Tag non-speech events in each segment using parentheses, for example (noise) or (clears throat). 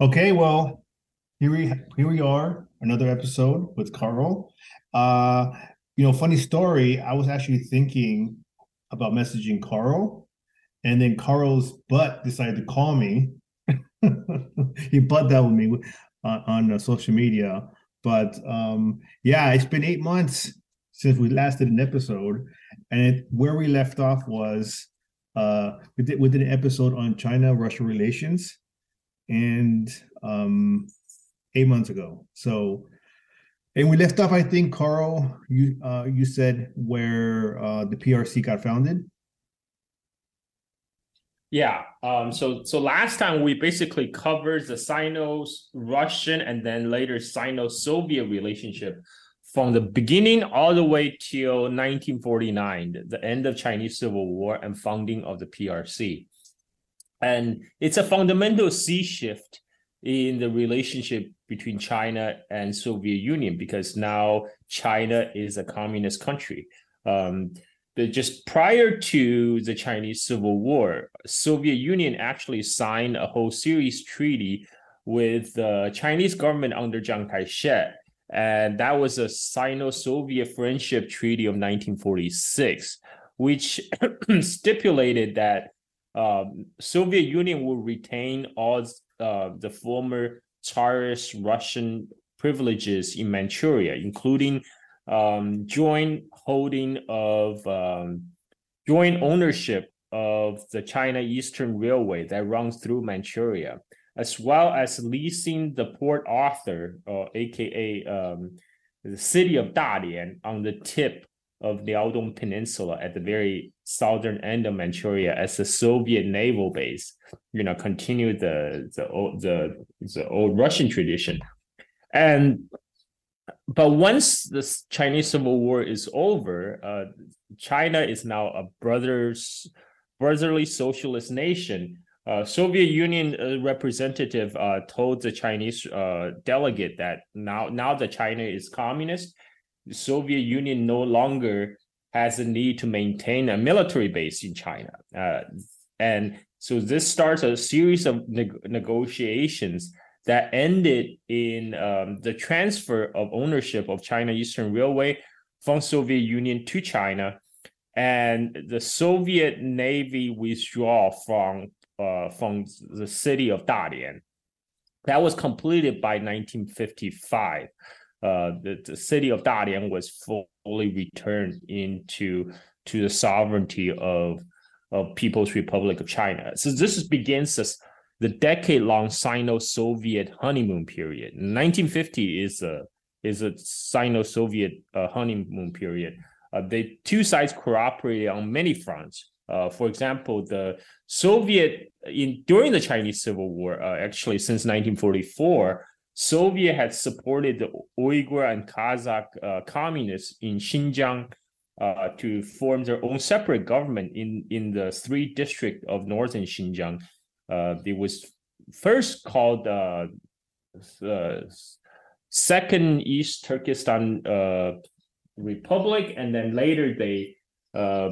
Okay, well, here we here we are, another episode with Carl. Uh, you know, funny story, I was actually thinking about messaging Carl, and then Carl's butt decided to call me. (laughs) he butt that with me on, on uh, social media. But um, yeah, it's been eight months since we last did an episode, and it, where we left off was uh, we did we did an episode on China Russia relations and um, eight months ago. So, and we left off. I think Carl, you uh, you said where uh, the PRC got founded. Yeah. Um, so so last time we basically covered the Sino-Russian and then later Sino-Soviet relationship from the beginning all the way till 1949, the end of Chinese Civil War and founding of the PRC. And it's a fundamental sea shift in the relationship between China and Soviet Union because now China is a communist country. Um, just prior to the Chinese Civil War, Soviet Union actually signed a whole series treaty with the Chinese government under Chiang Kai-shek, and that was a Sino-Soviet Friendship Treaty of 1946, which (clears throat) stipulated that um, Soviet Union will retain all uh, the former Tsarist Russian privileges in Manchuria, including um, joint holding of um, joint ownership of the China Eastern Railway that runs through Manchuria, as well as leasing the Port Arthur, or AKA um, the city of Dalian, on the tip of the Liaodong Peninsula at the very southern end of Manchuria as a Soviet naval base, you know, continue the the old the the old Russian tradition. And but once the Chinese Civil War is over, uh, China is now a brothers brotherly socialist nation. Uh, Soviet Union uh, representative uh, told the Chinese uh, delegate that now now that China is communist, the Soviet Union no longer has a need to maintain a military base in China. Uh, and so this starts a series of negotiations that ended in um, the transfer of ownership of China Eastern Railway from Soviet Union to China, and the Soviet Navy withdrawal from uh, from the city of Dalian. That was completed by 1955 uh, the, the city of Dalian was fully returned into to the sovereignty of of People's Republic of China. So this begins as the decade-long Sino-Soviet honeymoon period. 1950 is a is a Sino-Soviet uh, honeymoon period. Uh, the two sides cooperated on many fronts. Uh, for example, the Soviet in during the Chinese Civil War, uh, actually since 1944, Soviet had supported the Uyghur and Kazakh uh, communists in Xinjiang uh, to form their own separate government in, in the three district of northern Xinjiang. Uh, it was first called uh, Second East Turkestan uh, Republic, and then later they uh,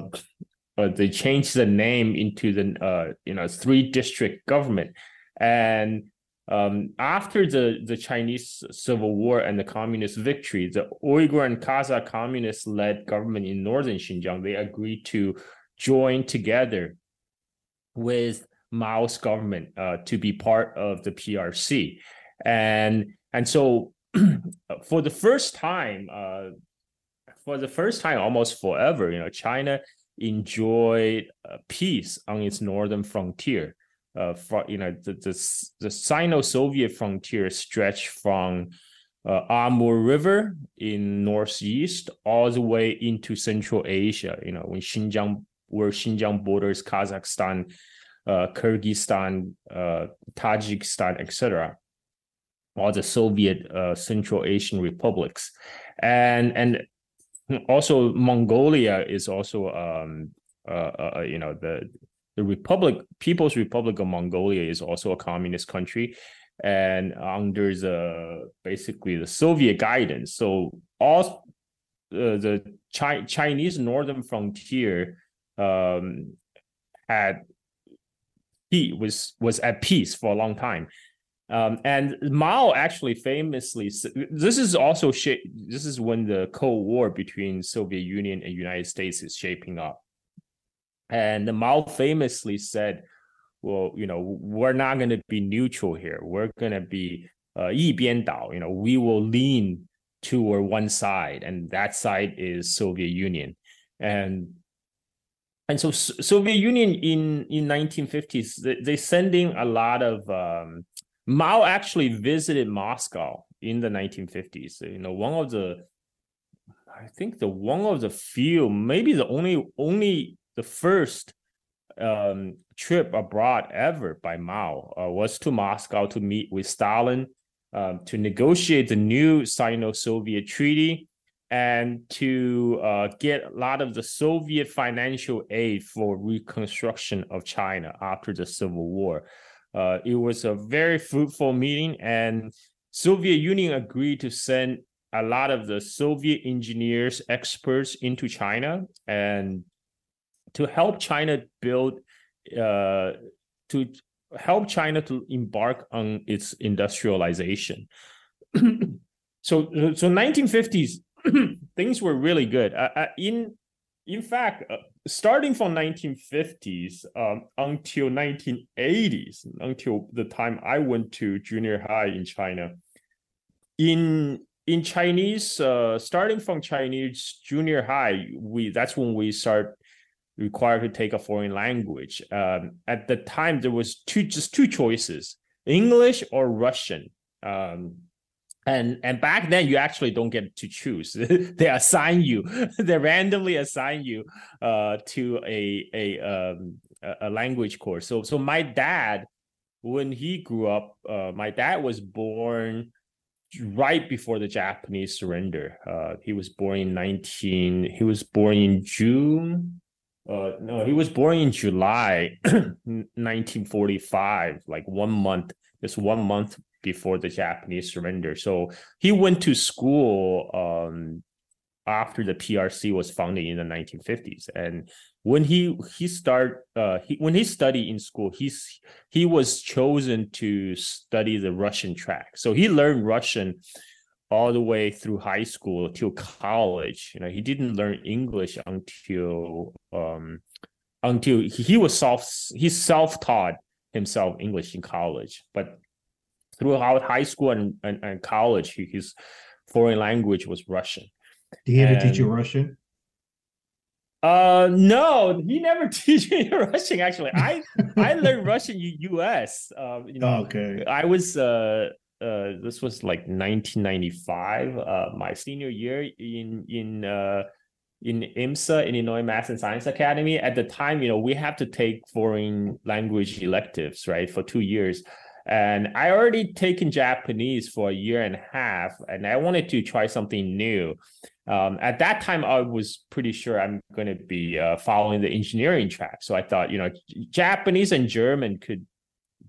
they changed the name into the you know three district government and um, after the, the Chinese Civil War and the communist victory, the Uyghur and Kazakh communist led government in northern Xinjiang, they agreed to join together with Mao's government uh, to be part of the PRC. And, and so (clears throat) for the first time, uh, for the first time almost forever, you know, China enjoyed uh, peace on its northern frontier uh, from you know the the, the Sino-Soviet frontier stretched from uh, Amur River in northeast all the way into Central Asia. You know when Xinjiang where Xinjiang borders Kazakhstan, uh, Kyrgyzstan, uh, Tajikistan, etc. All the Soviet uh, Central Asian republics, and and also Mongolia is also um, uh, uh, you know the the Republic People's Republic of Mongolia is also a communist country and under the basically the Soviet guidance. So all uh, the Chi- Chinese northern frontier um, had he was was at peace for a long time Um, and Mao actually famously, this is also this is when the Cold War between Soviet Union and United States is shaping up. And Mao famously said, "Well, you know, we're not going to be neutral here. We're going to be uh, 一边倒. You know, we will lean toward one side, and that side is Soviet Union." And and so Soviet Union in in 1950s they, they sending a lot of um, Mao actually visited Moscow in the 1950s. You know, one of the, I think the one of the few, maybe the only, only the first um, trip abroad ever by Mao uh, was to Moscow to meet with Stalin um, to negotiate the new Sino-Soviet treaty and to uh, get a lot of the Soviet financial aid for reconstruction of China after the Civil War. Uh, it was a very fruitful meeting, and Soviet Union agreed to send a lot of the Soviet engineers, experts into China, and to help China build, uh, to help China to embark on its industrialization. (clears throat) so, so 1950s (clears throat) things were really good. Uh, in in fact, uh, starting from 1950s um, until 1980s, until the time I went to junior high in China, in in Chinese, uh, starting from Chinese junior high, we that's when we start required to take a foreign language. Um, at the time, there was two just two choices: English or Russian. Um, and and back then you actually don't get to choose (laughs) they assign you (laughs) they randomly assign you uh to a a um a language course so so my dad when he grew up uh my dad was born right before the japanese surrender uh he was born in 19 he was born in june uh no he was born in july (clears throat) 1945 like one month just one month before the Japanese surrender. So he went to school um, after the PRC was founded in the 1950s. And when he he start uh, he, when he studied in school, he's he was chosen to study the Russian track. So he learned Russian all the way through high school till college. You know, he didn't learn English until um, until he was self he self taught himself English in college, but throughout high school and, and, and college, his foreign language was Russian. Did he ever teach you Russian? Uh, no, he never (laughs) teach me Russian. Actually, I I learned Russian in U.S. Um, you know, okay. I was uh uh this was like 1995, uh my senior year in in uh in IMSA, Illinois Math and Science Academy. At the time, you know, we have to take foreign language electives, right, for two years. And I already taken Japanese for a year and a half, and I wanted to try something new. Um, at that time, I was pretty sure I'm going to be uh, following the engineering track. So I thought, you know, Japanese and German could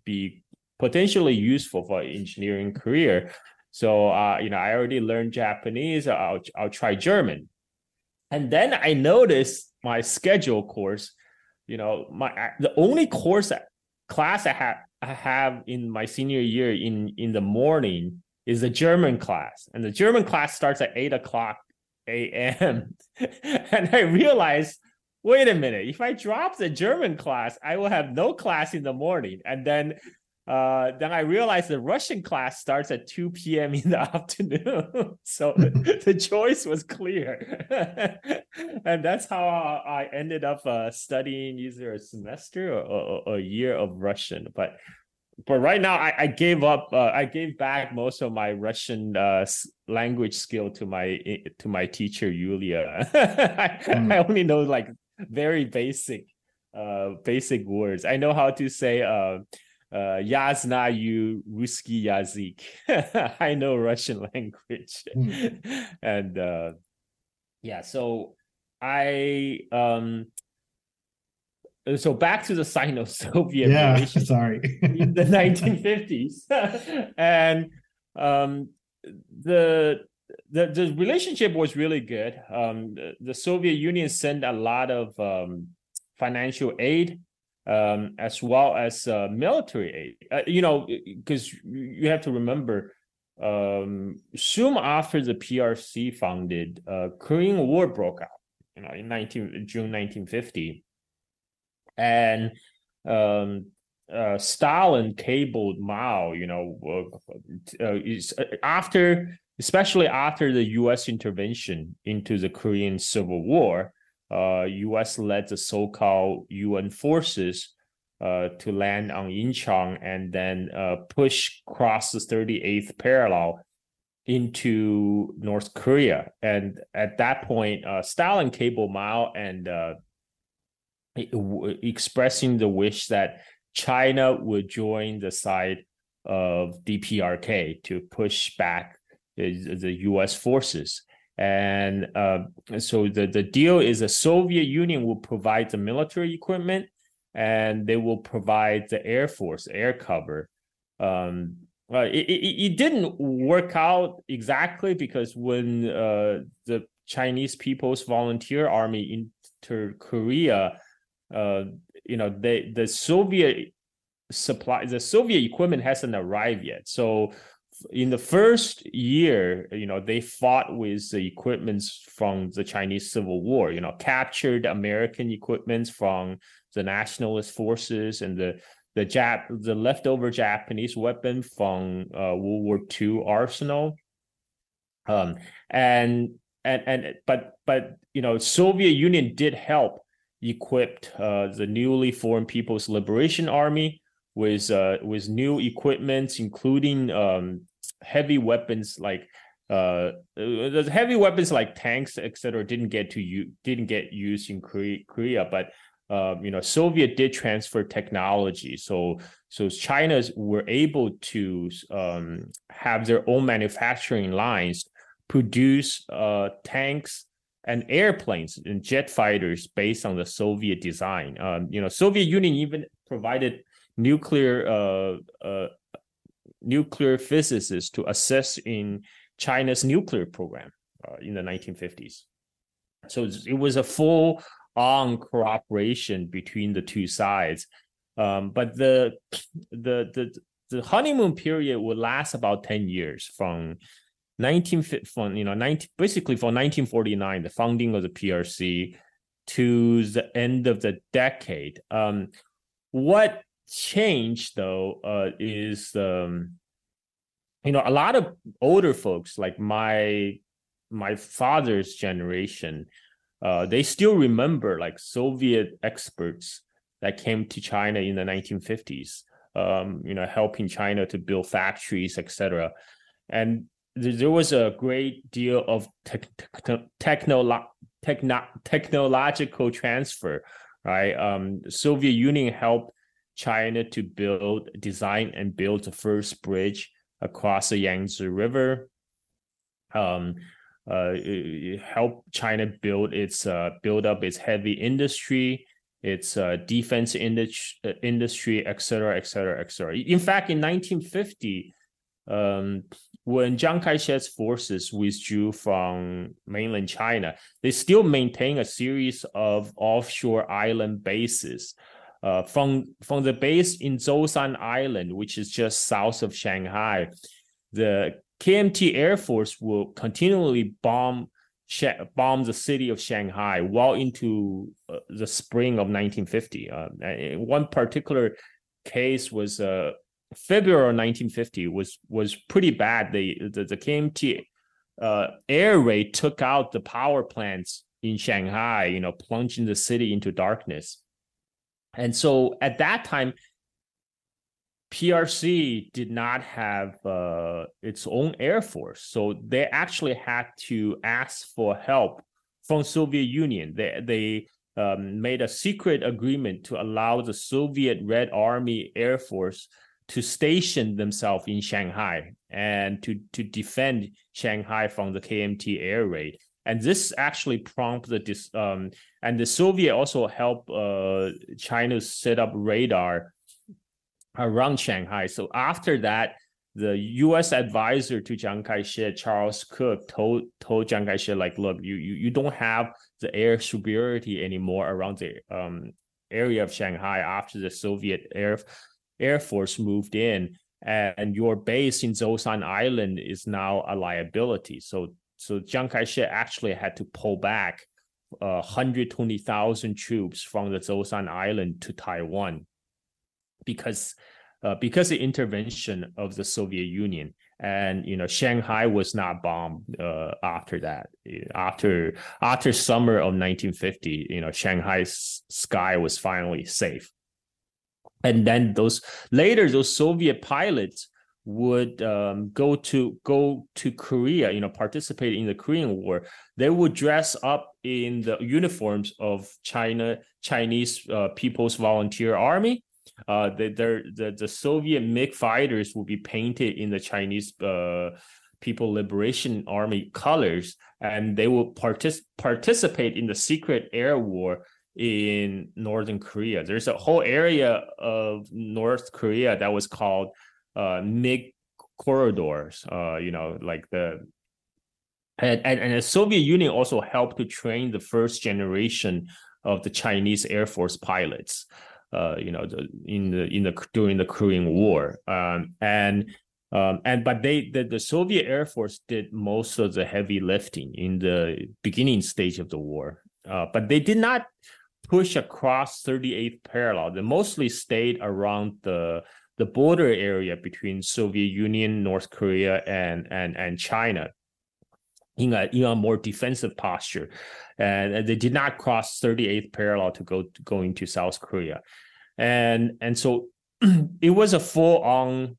be potentially useful for engineering career. So, uh, you know, I already learned Japanese. I'll I'll try German, and then I noticed my schedule course. You know, my the only course class I had I have in my senior year in in the morning is a German class, and the German class starts at eight o'clock a.m. (laughs) and I realized, wait a minute, if I drop the German class, I will have no class in the morning, and then uh, then I realized the Russian class starts at 2 p.m. in the (laughs) afternoon. (laughs) so (laughs) the choice was clear. and that's how I ended up uh, studying either a semester or, or, a year of Russian. But but right now I, I gave up uh, I gave back most of my Russian uh, language skill to my to my teacher Yulia. I, mm. I only know like very basic uh basic words. I know how to say uh, Yaznayu Ruski Yazik. (laughs) I know Russian (laughs) language. Mm. (laughs) and uh, yeah, so I um so back to the Sino-Soviet yeah. Sorry, in the 1950s, and um, the, the the relationship was really good. Um, the, the Soviet Union sent a lot of um, financial aid um, as well as uh, military aid. Uh, you know, because you have to remember, um, soon after the PRC founded, uh, Korean War broke out. You know, in 19 June 1950, and um, uh, Stalin cabled Mao. You know, uh, uh, after especially after the U.S. intervention into the Korean Civil War uh, U.S. led the so-called UN forces uh, to land on Incheon and then uh, push across the 38th parallel into North Korea. And at that point, uh, Stalin cabled Mao and uh, expressing the wish that China would join the side of DPRK to push back the, the U.S. forces. And uh, so the, the deal is the Soviet Union will provide the military equipment and they will provide the Air Force air cover. Um, uh, it, it, it, didn't work out exactly because when uh, the Chinese People's Volunteer Army entered Korea, uh, you know, they, the Soviet supply, the Soviet equipment hasn't arrived yet. So in the first year, you know, they fought with the equipments from the Chinese Civil War, you know, captured American equipments from the nationalist forces and the the Jap the leftover Japanese weapon from uh, World War II arsenal. Um, and and and but but you know, Soviet Union did help equipped uh, the newly formed People's Liberation Army with uh, with new equipment, including um, heavy weapons like uh, the heavy weapons like tanks, etc., didn't get to you didn't get used in Korea, Korea but um, you know, Soviet did transfer technology, so so China's were able to um, have their own manufacturing lines, produce uh, tanks and airplanes and jet fighters based on the Soviet design. Um, you know, Soviet Union even provided nuclear uh, uh, nuclear physicists to assist in China's nuclear program uh, in the 1950s. So it was a full on cooperation between the two sides. Um, but the, the the the honeymoon period would last about 10 years from 19 from you know 19 basically from 1949 the founding of the PRC to the end of the decade um, what change though uh, is um, you know a lot of older folks like my my father's generation uh, they still remember like soviet experts that came to china in the 1950s um, you know helping china to build factories etc and there was a great deal of te- te- technolo- techno- technological transfer right? Um, soviet union helped China to build, design, and build the first bridge across the Yangtze River. Um, uh, help China build its uh, build up its heavy industry, its uh, defense industry, uh, industry, et cetera, et cetera, et cetera. In fact, in 1950, um, when Chiang Kai-shek's forces withdrew from mainland China, they still maintain a series of offshore island bases uh, from from the base in Zhoushan Island, which is just south of Shanghai, the KMT Air Force will continually bomb bomb the city of Shanghai well into uh, the spring of 1950. Uh, one particular case was uh, February 1950 was was pretty bad. The the, the KMT uh, air raid took out the power plants in Shanghai, you know, plunging the city into darkness. And so at that time, PRC did not have uh, its own air force, so they actually had to ask for help from Soviet Union. They they um, made a secret agreement to allow the Soviet Red Army Air Force to station themselves in Shanghai and to to defend Shanghai from the KMT air raid and this actually prompted this um, and the soviet also helped uh, china set up radar around shanghai so after that the U.S. advisor to Chiang Kai-shek, Charles Cooke, told told Chiang Kai-shek like, look, you you, you don't have the air superiority anymore around the um, area of Shanghai after the Soviet Air Air Force moved in, and your base in Zhoushan Island is now a liability. So so Chiang Kai-shek actually had to pull back uh, 120,000 troops from the Zhoushan Island to Taiwan because uh, because the intervention of the Soviet Union. And you know Shanghai was not bombed uh, after that. After after summer of 1950 you know Shanghai's sky was finally safe. And then those later those Soviet pilots would um, go to go to Korea, you know, participate in the Korean War, they would dress up in the uniforms of China Chinese uh, People's Volunteer Army. Uh, the, the the Soviet MiG fighters would be painted in the Chinese uh, People Liberation Army colors, and they will partic- participate in the secret air war in northern Korea. There's a whole area of North Korea that was called uh, MiG corridors. Uh, you know, like the and, and and the Soviet Union also helped to train the first generation of the Chinese Air Force pilots. Uh, you know, the, in the in the during the Korean War, um, and um, and but they the, the Soviet Air Force did most of the heavy lifting in the beginning stage of the war, uh, but they did not push across 38th parallel. They mostly stayed around the the border area between Soviet Union, North Korea, and and and China in a in a more defensive posture, and they did not cross 38th parallel to go to go into South Korea, and and so (clears throat) it was a full on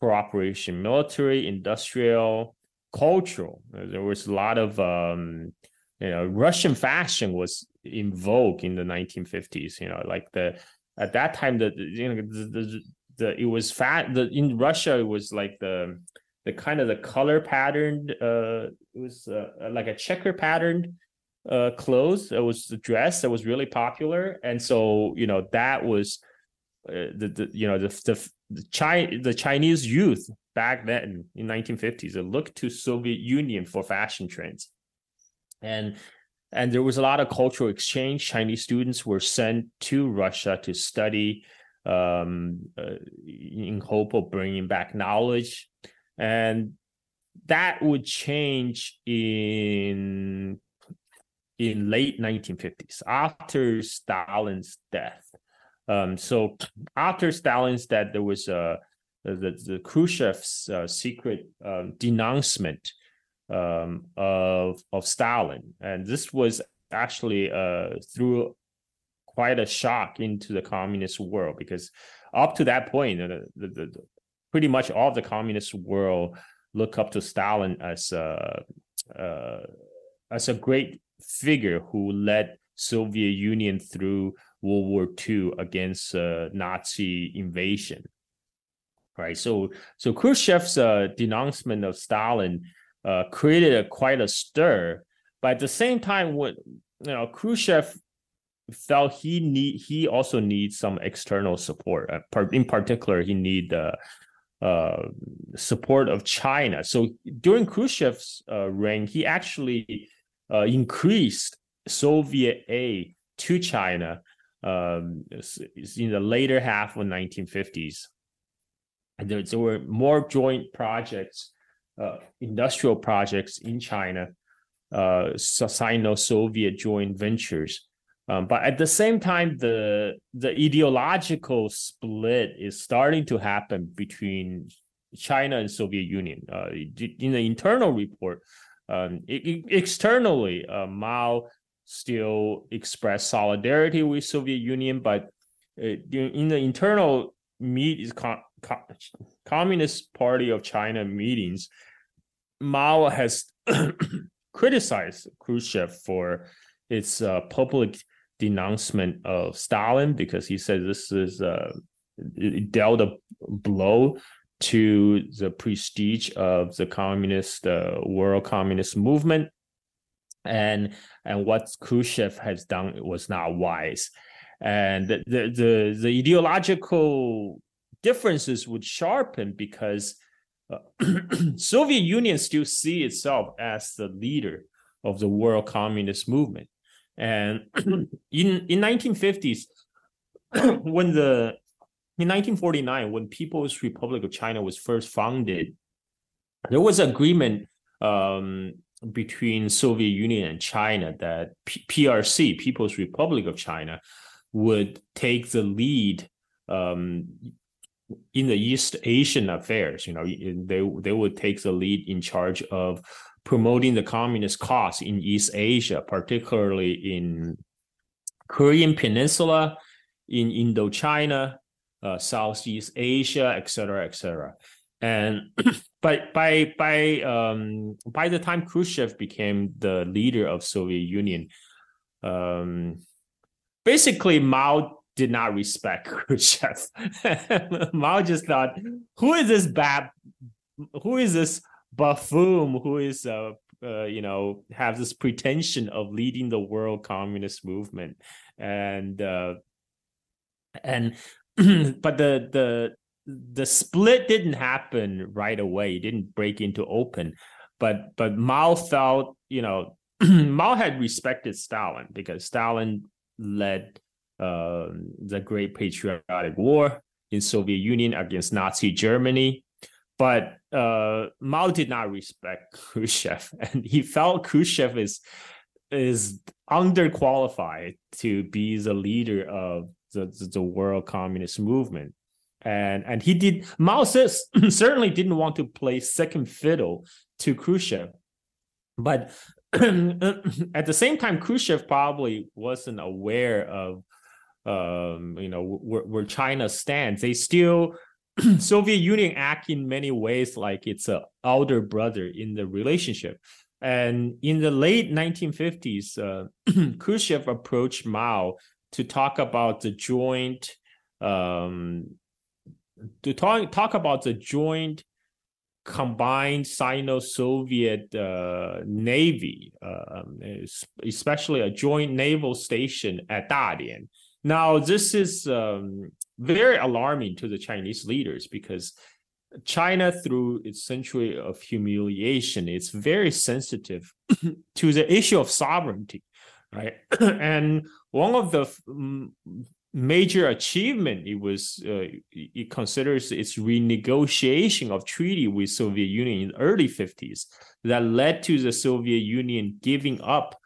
cooperation, military, industrial, cultural. There was a lot of um, you know Russian fashion was in vogue in the 1950s. You know, like the at that time the you know the, the the it was fat the in Russia it was like the the kind of the color patterned uh it was uh, like a checker patterned uh clothes. It was the dress that was really popular. And so you know that was uh, the, the you know the the the, Chi- the Chinese youth back then in 1950s they looked to Soviet Union for fashion trends. And and there was a lot of cultural exchange. Chinese students were sent to Russia to study um, uh, in hope of bringing back knowledge, and that would change in in late 1950s after Stalin's death. Um, so after Stalin's death, there was a the, the Khrushchev's uh, secret um, denouncement um, of of Stalin, and this was actually uh, threw quite a shock into the communist world because up to that point, the, the, the, pretty much all of the communist world look up to Stalin as a uh, as a great figure who led Soviet Union through World War II against uh, Nazi invasion. Right. So so Khrushchev's uh, denouncement of Stalin uh, created a, quite a stir. But at the same time, when you know Khrushchev felt he need he also needs some external support. Uh, in particular, he need the uh, support of China. So during Khrushchev's uh, reign, he actually uh, increased Soviet aid to China um, in the later half of 1950s. And there, there were more joint projects, uh, industrial projects in China, uh, Sino-Soviet joint ventures um, but at the same time, the the ideological split is starting to happen between China and Soviet Union. Uh, in the internal report, um, externally, uh, Mao still expressed solidarity with Soviet Union, but uh, in the internal meet com- com- Communist Party of China meetings, Mao has (clears throat) criticized Khrushchev for its uh, public denouncement of Stalin because he said this is uh, it dealt a blow to the prestige of the communist uh, world communist movement. And and what Khrushchev has done was not wise. And the the the, the ideological differences would sharpen because uh, (clears throat) Soviet Union still see itself as the leader of the world communist movement and (clears throat) in in 1950s, (clears throat) when the in 1949 when People's Republic of China was first founded, there was agreement um, between Soviet Union and China that P- PRC, People's Republic of China, would take the lead um, in the East Asian affairs. You know, they they would take the lead in charge of promoting the communist cause in East Asia, particularly in Korean Peninsula, in Indochina, uh, Southeast Asia, etc., etc. And (clears throat) but by by um, by the time Khrushchev became the leader of Soviet Union, um, basically Mao did not respect (laughs) Khrushchev. (laughs) Mao just thought, "Who is this bad? Who is this buffoon? Who is uh, uh, you know have this pretension of leading the world communist movement?" And uh, and (clears throat) but the the the split didn't happen right away. It didn't break into open, but but Mao felt you know (clears throat) Mao had respected Stalin because Stalin led uh, the Great Patriotic War in Soviet Union against Nazi Germany, but uh, Mao did not respect (laughs) Khrushchev, and he felt Khrushchev is is underqualified to be the leader of the, the world communist movement and and he did Mao says (clears throat) certainly didn't want to play second fiddle to Khrushchev, but (clears throat) at the same time, Khrushchev probably wasn't aware of um, you know where, where China stands. They still (clears throat) Soviet Union act in many ways like it's a elder brother in the relationship. And in the late 1950s, uh, (clears throat) Khrushchev approached Mao to talk about the joint um, to talk talk about the joint combined Sino-Soviet uh, navy, uh, especially a joint naval station at Dalian. Now, this is um, very alarming to the Chinese leaders because China, through its century of humiliation, is very sensitive (clears throat) to the issue of sovereignty, right? (clears throat) and one of the major achievement it was uh, it considers its renegotiation of treaty with soviet union in early 50s that led to the soviet union giving up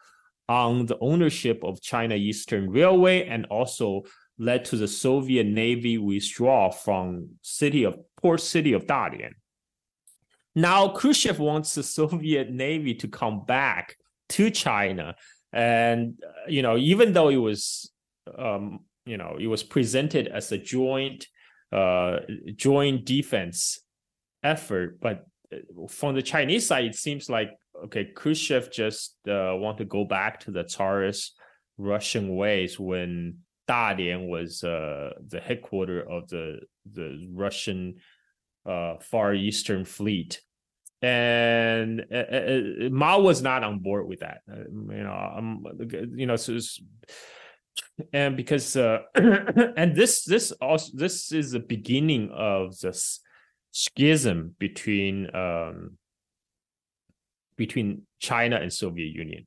on the ownership of china eastern railway and also led to the soviet navy withdrawal from city of port city of dalian. Now khrushchev wants the soviet navy to come back to china. And uh, you know even though it was um, you know it was presented as a joint uh joint defense effort but uh, from the chinese side it seems like okay khrushchev just uh, want to go back to the tsarist russian ways when dalian was uh, the headquarters of the the russian uh, far eastern fleet. And uh, uh, mao was not on board with that. You know um, you know so and because uh, (clears throat) and this this also this is the beginning of this schism between um, between China and Soviet Union.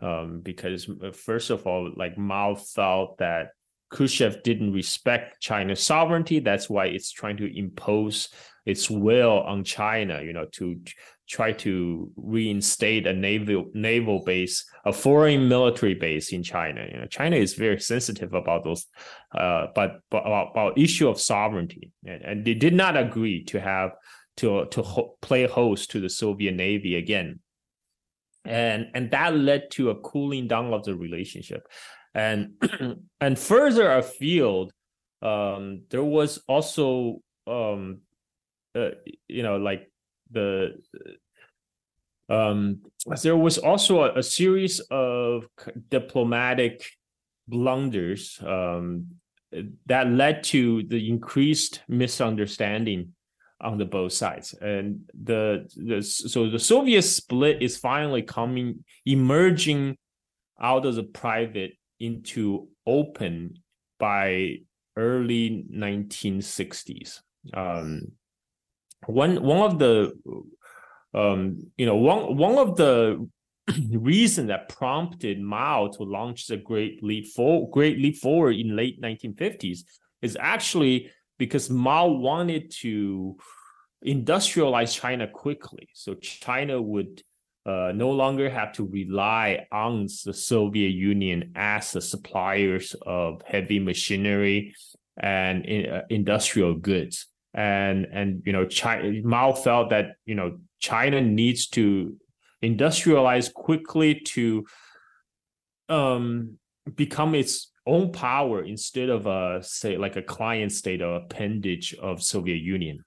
Um, because uh, first of all like Mao felt that Khrushchev didn't respect China's sovereignty. That's why it's trying to impose its will on China you know to try to reinstate a naval naval base, a foreign military base in China. You know, China is very sensitive about those, uh, but, but about, about issue of sovereignty, and, and they did not agree to have to to ho- play host to the Soviet Navy again, and and that led to a cooling down of the relationship, and (clears throat) and further afield, um, there was also um, uh, you know like the um, there was also a, a series of diplomatic blunders um, that led to the increased misunderstanding on the both sides. And the, the so the soviet split is finally coming emerging out of the private into open by early 1960s um, one one of the um, you know one one of the (clears throat) reason that prompted Mao to launch the Great Leap for Great Leap Forward in late 1950s is actually because Mao wanted to industrialize China quickly, so China would uh, no longer have to rely on the Soviet Union as the suppliers of heavy machinery and in, uh, industrial goods. And and you know, China, Mao felt that you know China needs to industrialize quickly to um, become its own power instead of a say like a client state or appendage of Soviet Union.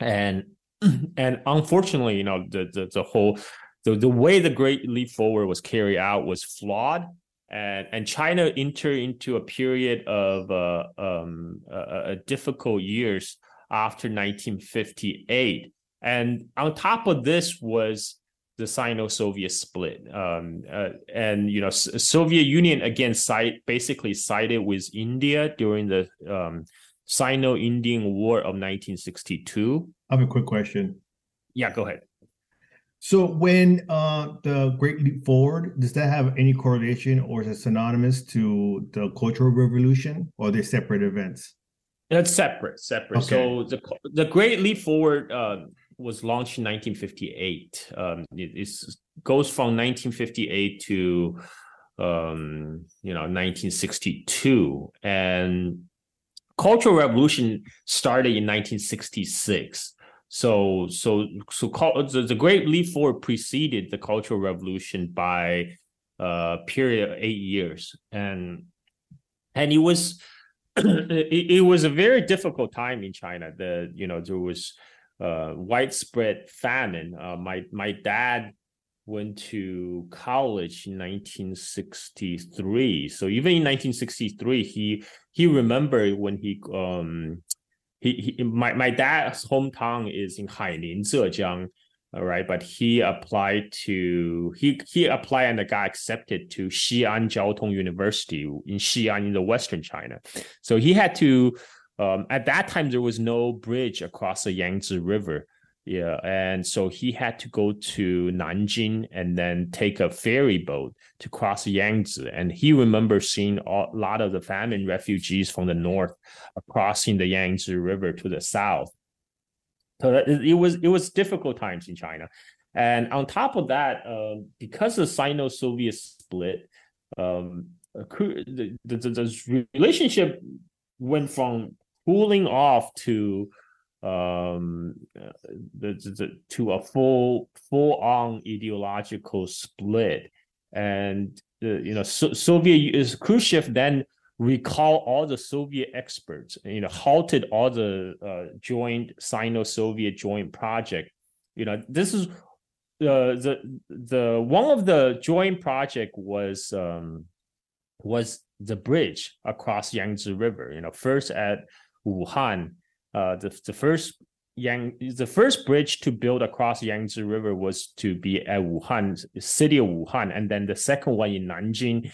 And (clears throat) and unfortunately, you know, the the, the whole the, the way the Great Leap Forward was carried out was flawed. And, and China entered into a period of uh, um, uh, difficult years after 1958. And on top of this was the Sino-Soviet split, um, uh, and you know, S- Soviet Union again side basically sided with India during the um, Sino-Indian War of 1962. I have a quick question. Yeah, go ahead. So when uh, the Great Leap Forward, does that have any correlation or is it synonymous to the Cultural Revolution or are they separate events? It's separate, separate. Okay. So the the Great Leap Forward uh, was launched in 1958. Um, it goes from 1958 to um, you know 1962, and Cultural Revolution started in 1966. So so so the, Great Leap Forward preceded the Cultural Revolution by a uh, period of eight years, and and it was (clears throat) it, it was a very difficult time in China. The you know there was uh, widespread famine. Uh, my my dad went to college in 1963. So even in 1963, he he remembered when he um he, he my my dad's hometown is in Haining, Zhejiang. All right, but he applied to he he applied and got accepted to Xi'an Jiaotong University in Xi'an in the western China. So he had to um, at that time there was no bridge across the Yangtze River. Yeah, and so he had to go to Nanjing and then take a ferry boat to cross Yangtze. And he remembers seeing a lot of the famine refugees from the north crossing the Yangtze River to the south. So it was it was difficult times in China, and on top of that, uh, because the Sino-Soviet split, um, the, the, the relationship went from cooling off to um the, the, to a full full on ideological split and the, you know so, soviet is khrushchev then recall all the soviet experts you know halted all the uh, joint sino-soviet joint project you know this is uh, the the one of the joint project was um was the bridge across yangtze river you know first at Wuhan. Uh, the the first Yang the first bridge to build across Yangtze River was to be at Wuhan, city of Wuhan, and then the second one in Nanjing.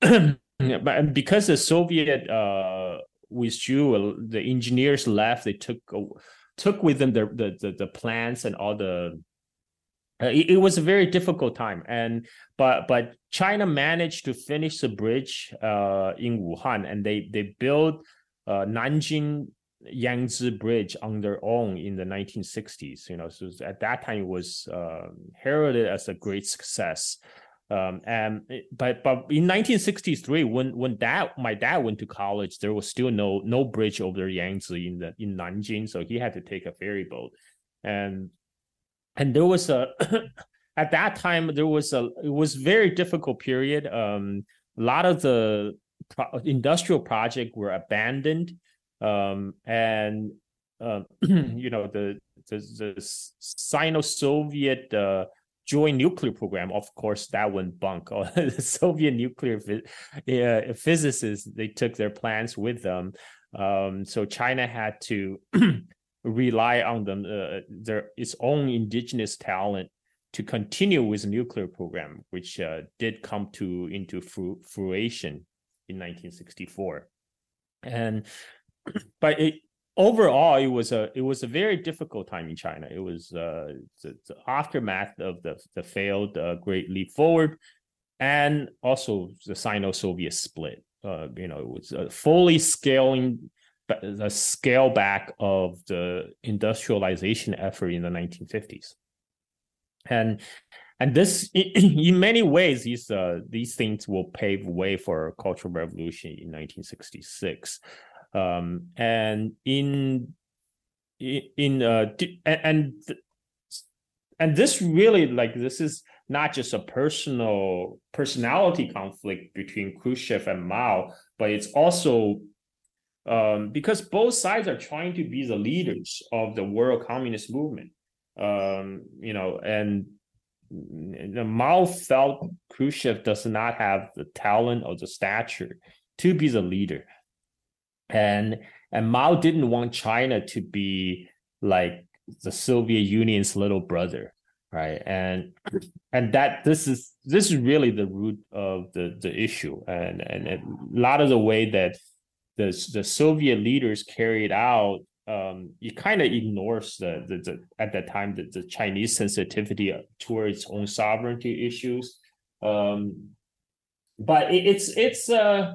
(clears throat) but because the Soviet uh, withdrew, the engineers left. They took took with them the the the, the plans and all the. Uh, it, it, was a very difficult time, and but but China managed to finish the bridge uh, in Wuhan, and they they built uh, Nanjing Yangtze Bridge on their own in the 1960s. You know, so at that time it was uh, heralded as a great success. Um, and but but in 1963, when when dad my dad went to college, there was still no no bridge over the Yangtze in the in Nanjing, so he had to take a ferry boat, and and there was a (coughs) at that time there was a it was very difficult period. Um, a lot of the pro- industrial project were abandoned, um, and uh, (clears throat) you know the the, the Sino-Soviet uh, joint nuclear program, of course, that went bunk. (laughs) the Soviet nuclear uh, physicists they took their plans with them, um, so China had to (clears throat) rely on them uh, their its own indigenous talent to continue with nuclear program, which uh, did come to into fruition in 1964 and but it overall, it was a it was a very difficult time in China. It was uh, the, the aftermath of the the failed uh, Great Leap Forward, and also the Sino-Soviet split. Uh, you know, it was a fully scaling the scale back of the industrialization effort in the 1950s, and and this (clears throat) in many ways these uh, these things will pave way for a cultural revolution in 1966 um, and in in uh and and this really like this is not just a personal personality conflict between Khrushchev and Mao, but it's also um, because both sides are trying to be the leaders of the world communist movement. Um, you know, and Mao felt Khrushchev does not have the talent or the stature to be the leader and and Mao didn't want China to be like the Soviet Union's little brother, right? And and that this is this is really the root of the the issue, and and, a lot of the way that the the Soviet leaders carried out. Um, it kind of ignores the, the, the at that time the, the Chinese sensitivity towards its own sovereignty issues, um, but it, it's it's uh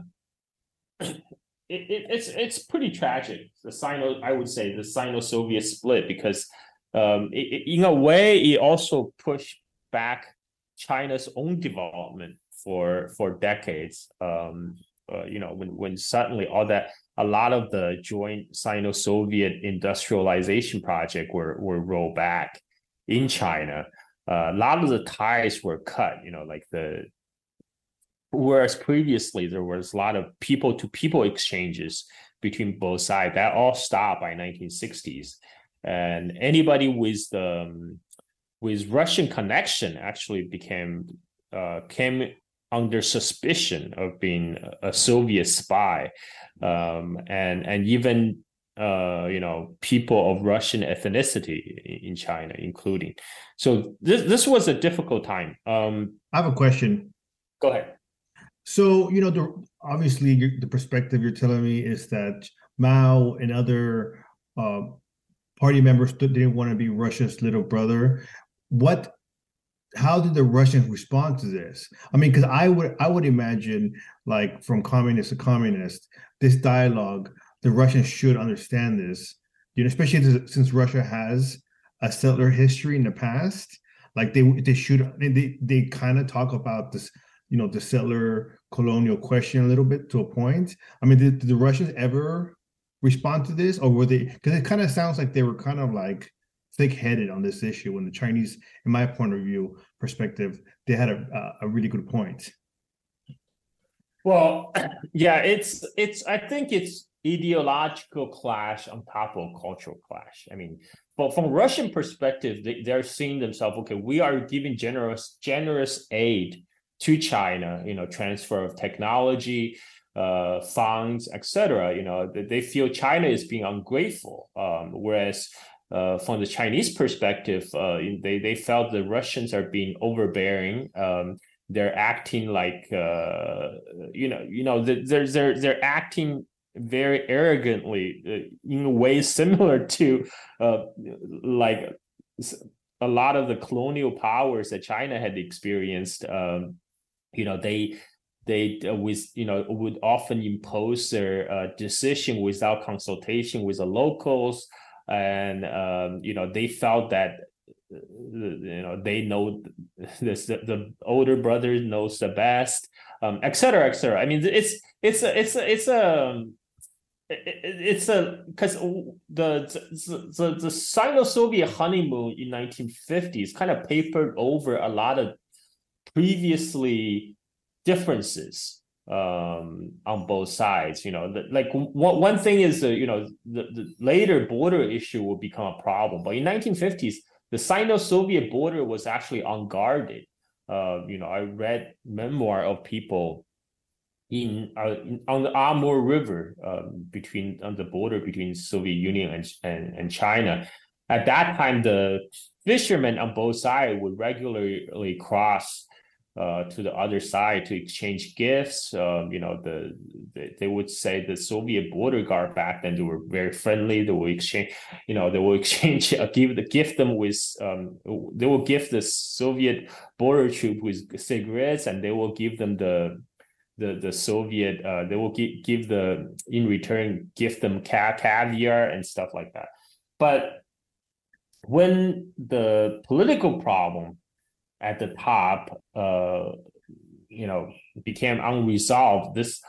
it, it, it's it's pretty tragic. The Sino, I would say, the Sino-Soviet split because, um, it, in a way, it also pushed back China's own development for for decades. Um, uh, you know, when when suddenly all that, a lot of the joint Sino-Soviet industrialization project were were rolled back in China. Uh, a lot of the ties were cut. You know, like the Whereas previously there was a lot of people to people exchanges between both sides that all stopped by 1960s, and anybody with the um, with Russian connection actually became uh, came under suspicion of being a Soviet spy, um, and and even uh, you know people of Russian ethnicity in China, including. So this this was a difficult time. Um, I have a question. Go ahead. So you know, the, obviously, the perspective you're telling me is that Mao and other uh, party members didn't want to be Russia's little brother. What? How did the Russians respond to this? I mean, because I would I would imagine, like from communist to communist, this dialogue, the Russians should understand this. You know, especially since Russia has a settler history in the past. Like they they should they they kind of talk about this you know the settler colonial question a little bit to a point. I mean, did, did the Russians ever respond to this, or were they? Because it kind of sounds like they were kind of like thick-headed on this issue. When the Chinese, in my point of view perspective, they had a a really good point. Well, (clears throat) yeah, it's it's. I think it's ideological clash on top of cultural clash. I mean, but from Russian perspective, they, they're seeing themselves. Okay, we are giving generous generous aid to China, you know, transfer of technology, uh, funds, etc. You know, they feel China is being ungrateful, um, whereas uh, from the Chinese perspective, uh, they they felt the Russians are being overbearing. Um, they're acting like uh, you know, you know, they're they're they're acting very arrogantly uh, in a way similar (laughs) to uh, like a lot of the colonial powers that China had experienced um, you know they they uh, with you know would often impose their uh, decision without consultation with the locals. And um, you know they felt that uh, you know they know this the, the older brother knows the best um etc cetera et cetera. I mean it's it's a it's a it's a it's a because the the the Sino-Soviet honeymoon in 1950s kind of papered over a lot of previously differences um, on both sides. You know, the, like one one thing is you know the, the later border issue will become a problem, but in 1950s the Sino-Soviet border was actually unguarded. Uh, you know, I read memoir of people in, uh, in on the Amur River um, between on the border between Soviet Union and, and and China. At that time, the fishermen on both sides would regularly cross uh, to the other side to exchange gifts. Um, you know, the, the, they would say the Soviet border guard back then they were very friendly. They will exchange, you know, they will (laughs) exchange uh, give the gift them with um, they will give the Soviet border troop with cigarettes, and they will give them the the the Soviet uh, they will give give the in return give them ca- caviar and stuff like that. But when the political problem at the top, uh, you know, became unresolved, this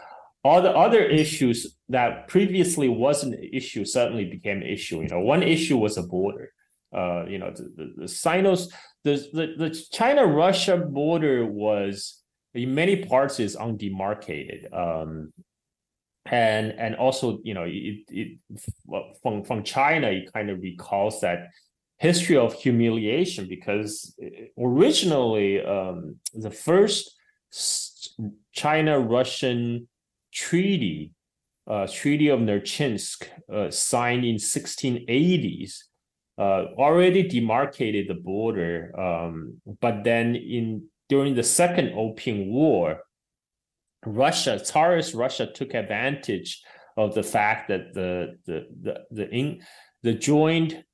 all the other issues that previously wasn't an issue suddenly became an issue. You know, one issue was a border. Uh, you know, the, the, the Sinos, the, the, the China-Russia border was in many parts is undemarcated. Um, and and also, you know, it, it from from China, it kind of recalls that history of humiliation because originally um, the first China-Russian treaty, uh, Treaty of Nerchinsk, uh, signed in 1680s, uh, already demarcated the border. Um, but then in during the Second Opium War, Russia, Tsarist Russia, took advantage of the fact that the the the the, in, the joined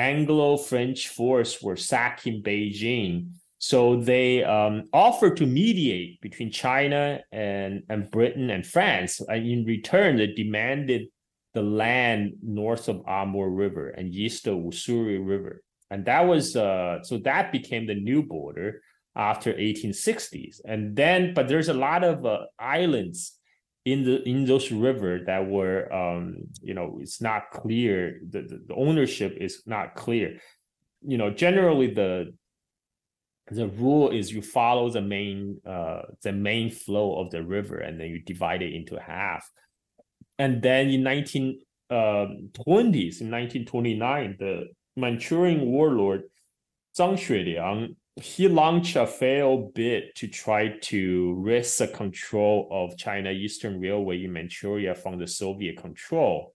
Anglo-French force were sacking Beijing. So they um, offered to mediate between China and, and Britain and France. And in return, they demanded the land north of Amur River and east of Ussuri River. And that was uh, so that became the new border after 1860s. And then, but there's a lot of uh, islands in the in those river that were um you know it's not clear the, the, the ownership is not clear. You know generally the the rule is you follow the main uh the main flow of the river and then you divide it into half. And then in 1920s um, in 1929 the manchurian warlord zhang xueliang he launched a failed bid to try to wrest the control of China Eastern Railway in Manchuria from the Soviet control.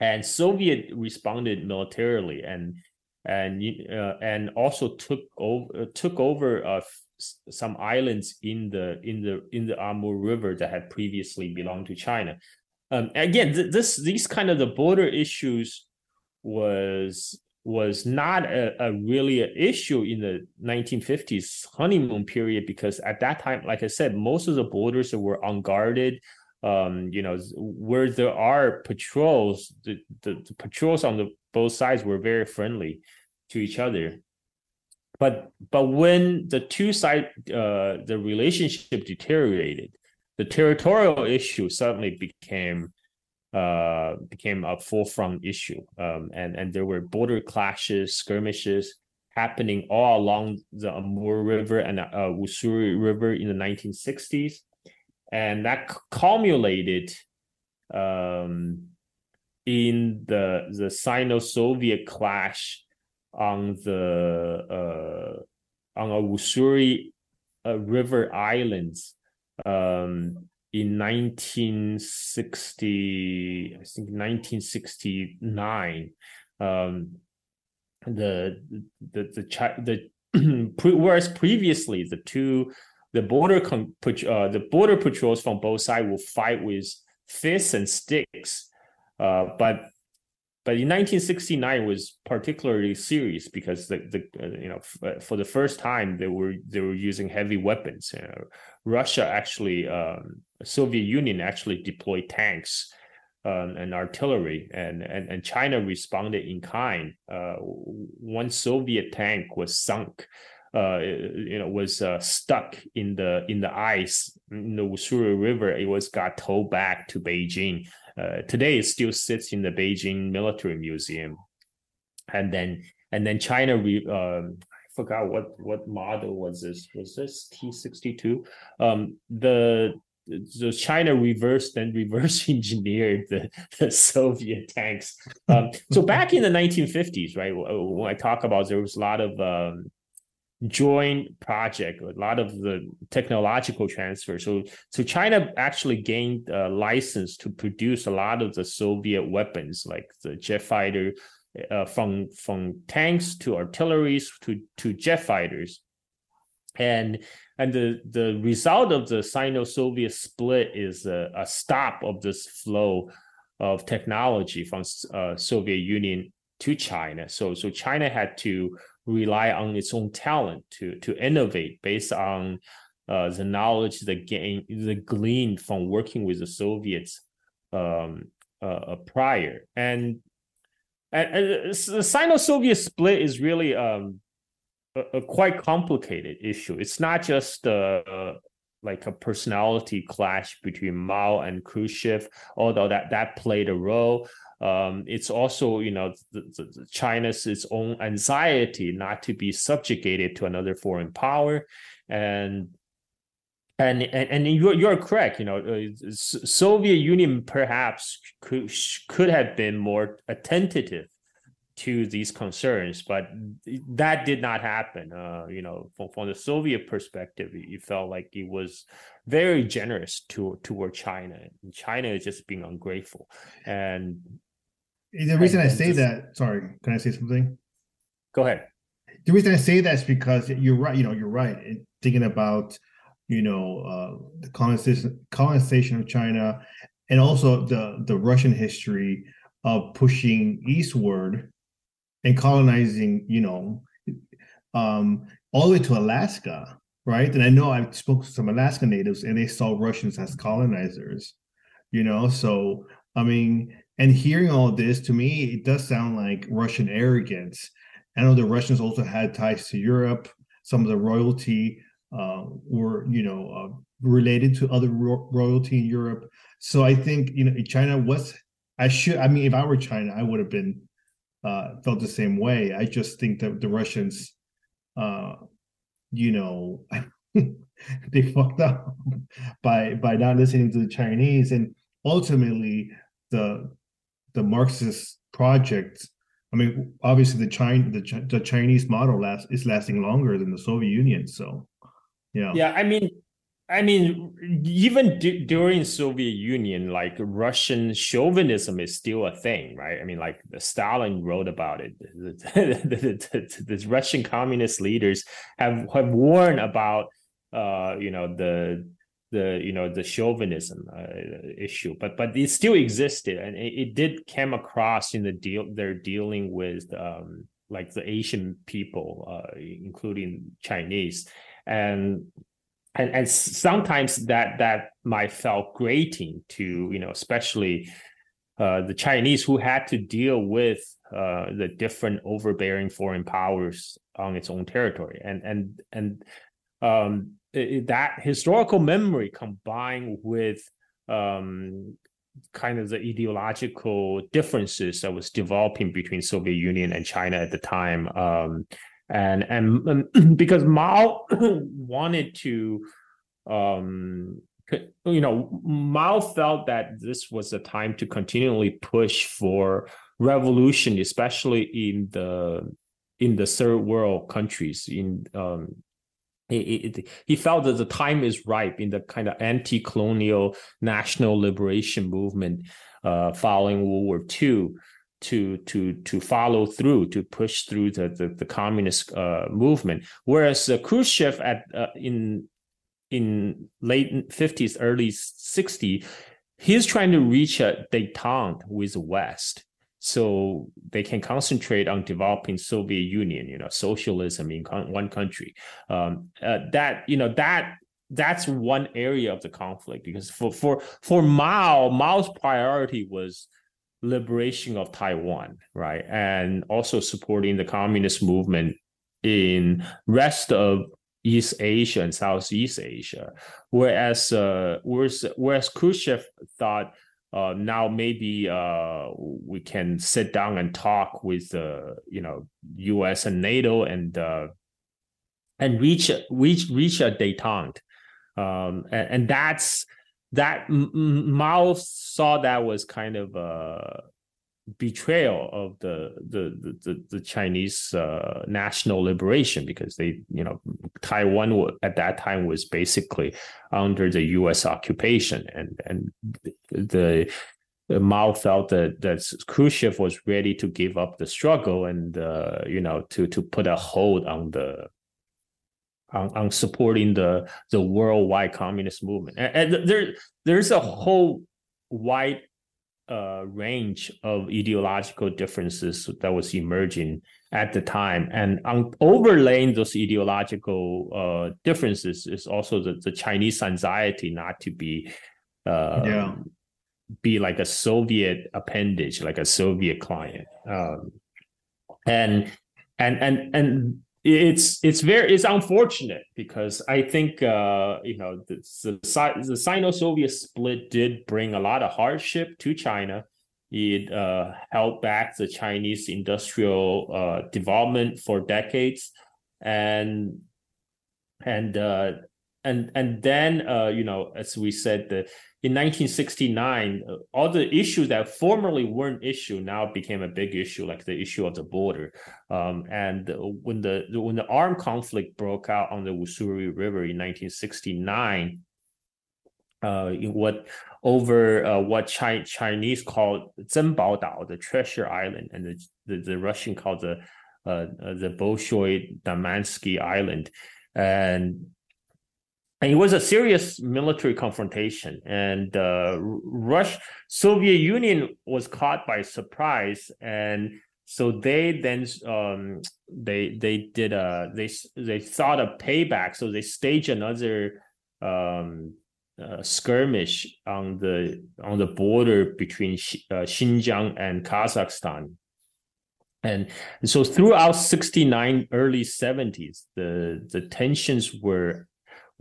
And Soviet responded militarily and and uh, and also took over took over uh, some islands in the in the in the Amur River that had previously belonged to China. Um, again, th- this these kind of the border issues was was not a, a really an issue in the 1950s honeymoon period because at that time, like I said, most of the borders were unguarded. Um, you know, where there are patrols, the, the, the patrols on the both sides were very friendly to each other. But but when the two side uh, the relationship deteriorated, the territorial issue suddenly became uh, became a forefront issue. Um, and, and there were border clashes, skirmishes happening all along the Amur River and uh, Ussuri River in the 1960s. And that culminated um, in the, the Sino-Soviet clash on the uh, on a Ussuri uh, River Islands um, in 1960 i think 1969 um, the the the the (clears throat) whereas previously the two the border con, uh, the border patrols from both sides will fight with fists and sticks uh, but but in 1969 was particularly serious because the, the uh, you know f- for the first time they were they were using heavy weapons. You know, russia actually um, soviet union actually deployed tanks um, and artillery and, and and china responded in kind. Uh, one soviet tank was sunk uh, you know, was uh, stuck in the in the ice in the Ussuri River. It was got towed back to Beijing uh, today it still sits in the Beijing Military Museum, and then and then China re, um, I forgot what what model was this. Was this T sixty two um, the the China reversed and (laughs) reverse engineered the, the Soviet tanks. Um, so back in the 1950s, right, when I talk about there was a lot of um, joint project, a lot of the technological transfer. So, so China actually gained a license to produce a lot of the Soviet weapons, like the jet fighter, uh, from from tanks to artilleries to to jet fighters. and and the the result of the Sino-Soviet split is a, a stop of this flow of technology from uh, Soviet Union to China. So so China had to rely on its own talent to to innovate based on uh, the knowledge that gain the gleaned from working with the Soviets um, uh, uh prior and. And, and the Sino-Soviet split is really um, a, a quite complicated issue. It's not just uh, like a personality clash between Mao and Khrushchev, although that that played a role. Um, it's also, you know, the, the, China's its own anxiety not to be subjugated to another foreign power, and and and, and you're you're correct. You know, uh, Soviet Union perhaps could could have been more attentive to these concerns, but that did not happen. Uh, you know, from, from the Soviet perspective, it felt like it was very generous to toward China. And China is just being ungrateful. And the reason I say just, that, sorry, can I say something? Go ahead. The reason I say that is because you're right. You know, you're right. Thinking about you know uh, the colonization colonization of China, and also the the Russian history of pushing eastward and colonizing, you know, um, all the way to Alaska, right? And I know I spoke to some Alaska natives and they saw Russians as colonizers, you know. So I mean, and hearing all this to me, it does sound like Russian arrogance. I know the Russians also had ties to Europe. Some of the royalty uh, were, you know, uh, related to other ro- royalty in Europe. So I think you know China was. I should. I mean, if I were China, I would have been uh, felt the same way. I just think that the Russians, uh, you know, (laughs) they fucked up (laughs) by by not listening to the Chinese, and ultimately the the Marxist project. I mean, obviously the China the, the Chinese model last is lasting longer than the Soviet Union. So, yeah, yeah. I mean, I mean, even d- during Soviet Union, like Russian chauvinism is still a thing, right? I mean, like Stalin wrote about it. (laughs) the, the, the, the, Russian communist leaders have have warned about, uh, you know, the the you know the chauvinism uh, issue, but but it still existed, and it, it, did come across in the deal they're dealing with, um, like the Asian people, uh, including Chinese, and and and sometimes that that might felt grating to you know especially uh, the Chinese who had to deal with uh, the different overbearing foreign powers on its own territory and and and um, it, that historical memory combined with um, kind of the ideological differences that was developing between Soviet Union and China at the time um, and and, and (clears throat) because Mao (clears throat) wanted to um you know Mao felt that this was a time to continually push for revolution especially in the in the third world countries in um he felt that the time is ripe in the kind of anti-colonial national liberation movement uh, following World War II to to to follow through to push through the the, the communist uh, movement. Whereas uh, Khrushchev at uh, in in late 50s early 60s he's trying to reach a detente with the west so they can concentrate on developing soviet union you know socialism in one country um, uh, that you know that that's one area of the conflict because for for for mao mao's priority was liberation of Taiwan, right? And also supporting the communist movement in rest of East Asia and Southeast Asia. Whereas uh, whereas, whereas Khrushchev thought uh, now maybe uh, we can sit down and talk with uh, you know U.S. and NATO and uh, and reach reach reach a detente, um, and, and that's that Mao saw that was kind of a betrayal of the the the, the Chinese uh, national liberation because they you know Taiwan at that time was basically under the U.S. occupation and and the Mao felt that that Khrushchev was ready to give up the struggle and uh, you know to to put a hold on the on, on supporting the the worldwide communist movement. And, and there there's a whole wide uh, range of ideological differences that was emerging at the time, and on overlaying those ideological uh, differences is also the, the Chinese anxiety not to be uh, yeah. be like a Soviet appendage, like a Soviet client, um, and and and and it's it's very it's unfortunate because I think uh, you know the the, the Sino-Soviet split did bring a lot of hardship to China. It uh, held back the Chinese industrial uh, development for decades, and and uh, and and then uh, you know as we said the in 1969, uh, all the issues that formerly weren't issue now became a big issue, like the issue of the border. Um, and when the when the armed conflict broke out on the Ussuri River in 1969, uh, what over uh, what Chi- Chinese called Zhenbao Dao, the Treasure Island, and the the, the Russian called the uh, uh the Bolshoi Damansky Island, and and it was a serious military confrontation. And uh, Rush Soviet Union was caught by surprise. And so they then um, they they did a they they thought of payback. So they staged another um, uh, skirmish on the on the border between uh, Xinjiang and Kazakhstan. And so throughout 69 early 70s the the tensions were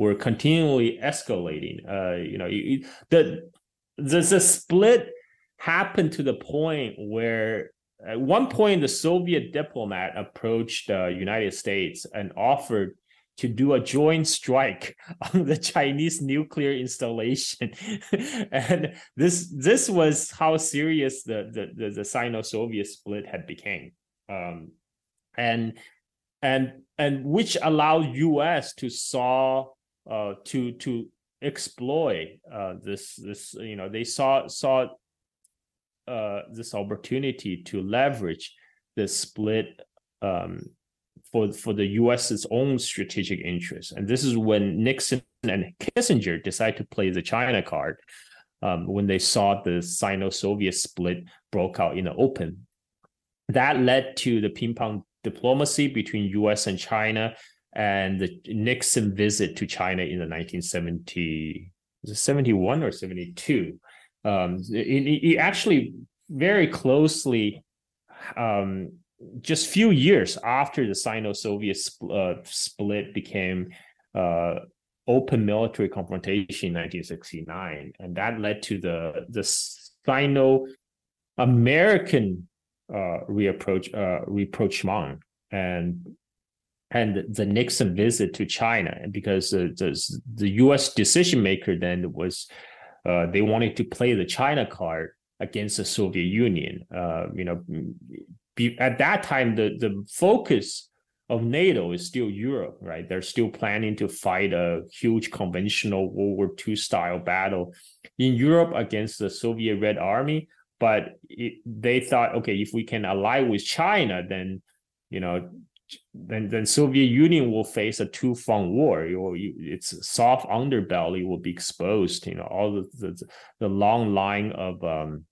were continually escalating. Uh, you know, it, the, the the split happened to the point where at one point the Soviet diplomat approached the United States and offered to do a joint strike (laughs) on the Chinese nuclear installation, (laughs) and this this was how serious the the the, the Sino-Soviet split had became, um, and and and which allowed U.S. to saw uh, to to exploit uh, this this you know they saw saw uh, this opportunity to leverage the split um, for for the U.S.'s own strategic interests, and this is when Nixon and Kissinger decided to play the China card um, when they saw the Sino-Soviet split broke out in the open. That led to the ping pong diplomacy between U.S. and China and the Nixon visit to China in the 1970 71 or 72 um, it, it, actually very closely um, just few years after the Sino-Soviet uh, split became uh, open military confrontation in 1969 and that led to the the Sino-American uh, reapproach uh, and and the Nixon visit to China, because uh, the the U.S. decision maker then was uh, they wanted to play the China card against the Soviet Union. Uh, you know, be, at that time the the focus of NATO is still Europe, right? They're still planning to fight a huge conventional World War II style battle in Europe against the Soviet Red Army. But it, they thought, okay, if we can ally with China, then you know then then Soviet Union will face a two front war. You, you, its soft underbelly will be exposed. You know all the the, the long line of um,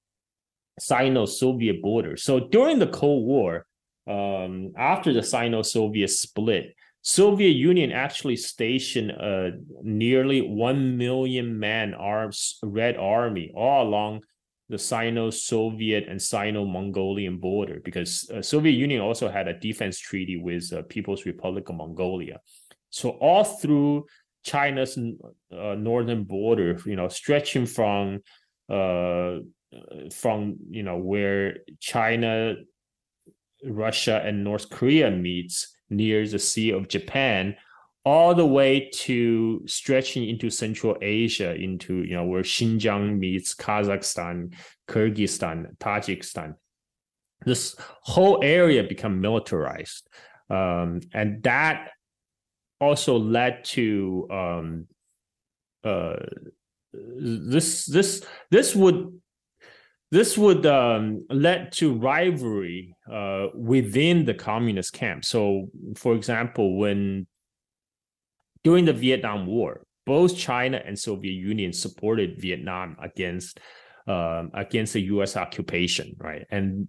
Sino-Soviet borders. So during the Cold War, um, after the Sino-Soviet split, Soviet Union actually stationed a nearly one million man arms Red Army all along the Sino-Soviet and Sino-Mongolian border because uh, Soviet Union also had a defense treaty with uh, People's Republic of Mongolia. So all through China's uh, northern border, you know, stretching from uh, from you know where China, Russia, and North Korea meets near the Sea of Japan, all the way to stretching into Central Asia, into you know where Xinjiang meets Kazakhstan, Kyrgyzstan, Tajikistan. This whole area become militarized, um, and that also led to um, uh, this this this would this would um, lead to rivalry uh, within the communist camp. So, for example, when during the Vietnam War, both China and Soviet Union supported Vietnam against um, against the U.S. occupation, right? And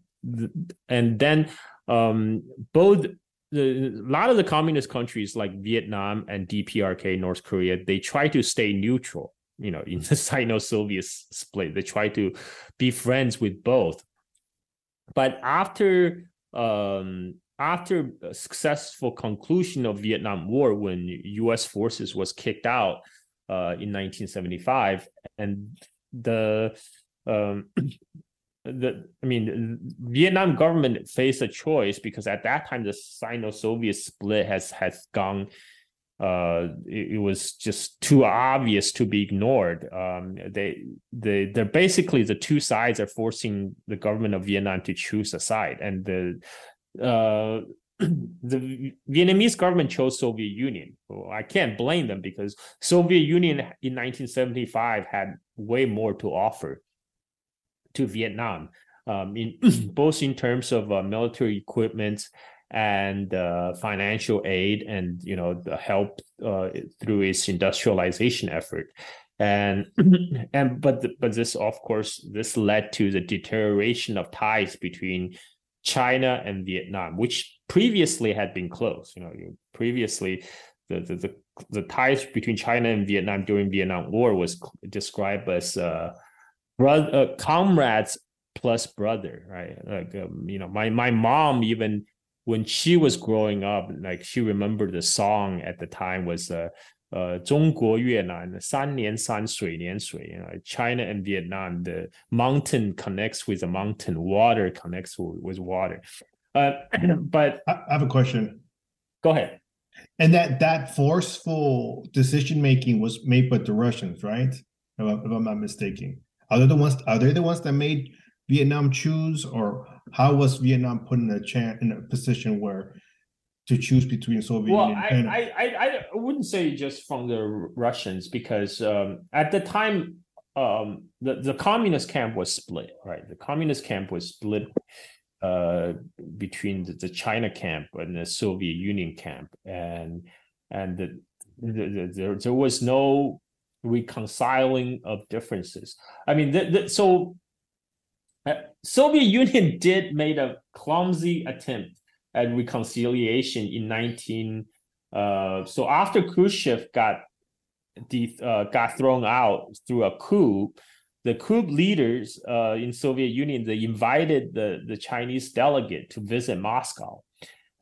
and then um, both the, a lot of the communist countries like Vietnam and DPRK, North Korea, they try to stay neutral. You know, in the (laughs) Sino-Soviet split, they try to be friends with both. But after um, after successful conclusion of Vietnam War, when U.S. forces was kicked out uh, in 1975, and the um, (clears throat) the I mean Vietnam government faced a choice because at that time the Sino-Soviet split has has gone uh, it, it, was just too obvious to be ignored. Um, they they they're basically the two sides are forcing the government of Vietnam to choose a side, and the uh, (clears throat) the Vietnamese government chose Soviet Union. Well, I can't blame them because Soviet Union in 1975 had way more to offer to Vietnam, um, in (clears throat) both in terms of uh, military equipment and uh, financial aid, and you know the help uh, through its industrialization effort. And (clears throat) and but the, but this of course this led to the deterioration of ties between China and Vietnam, which previously had been close. You know, previously the, the the, the ties between China and Vietnam during Vietnam War was described as uh, brother uh, comrades plus brother right like um, you know my my mom even when she was growing up like she remembered the song at the time was uh uh, 中国越南三年山水连水 you know, China and Vietnam the mountain connects with the mountain water connects with, with water uh, (clears throat) but I have a question go ahead and that that forceful decision making was made by the Russians right if, if I'm not mistaken are they the ones? Are they the ones that made Vietnam choose, or how was Vietnam put in a chance in a position where to choose between Soviet well, Union? Well, I, I, I, wouldn't say just from the Russians because um, at the time um, the the communist camp was split. Right, the communist camp was split uh, between the, the, China camp and the Soviet Union camp, and and the, the, the, there there was no reconciling of differences. I mean, the, the, so uh, Soviet Union (laughs) did made a clumsy attempt at reconciliation in 19 uh, so after Khrushchev got de- uh, got thrown out through a coup the coup leaders uh, in Soviet Union they invited the the Chinese delegate to visit Moscow.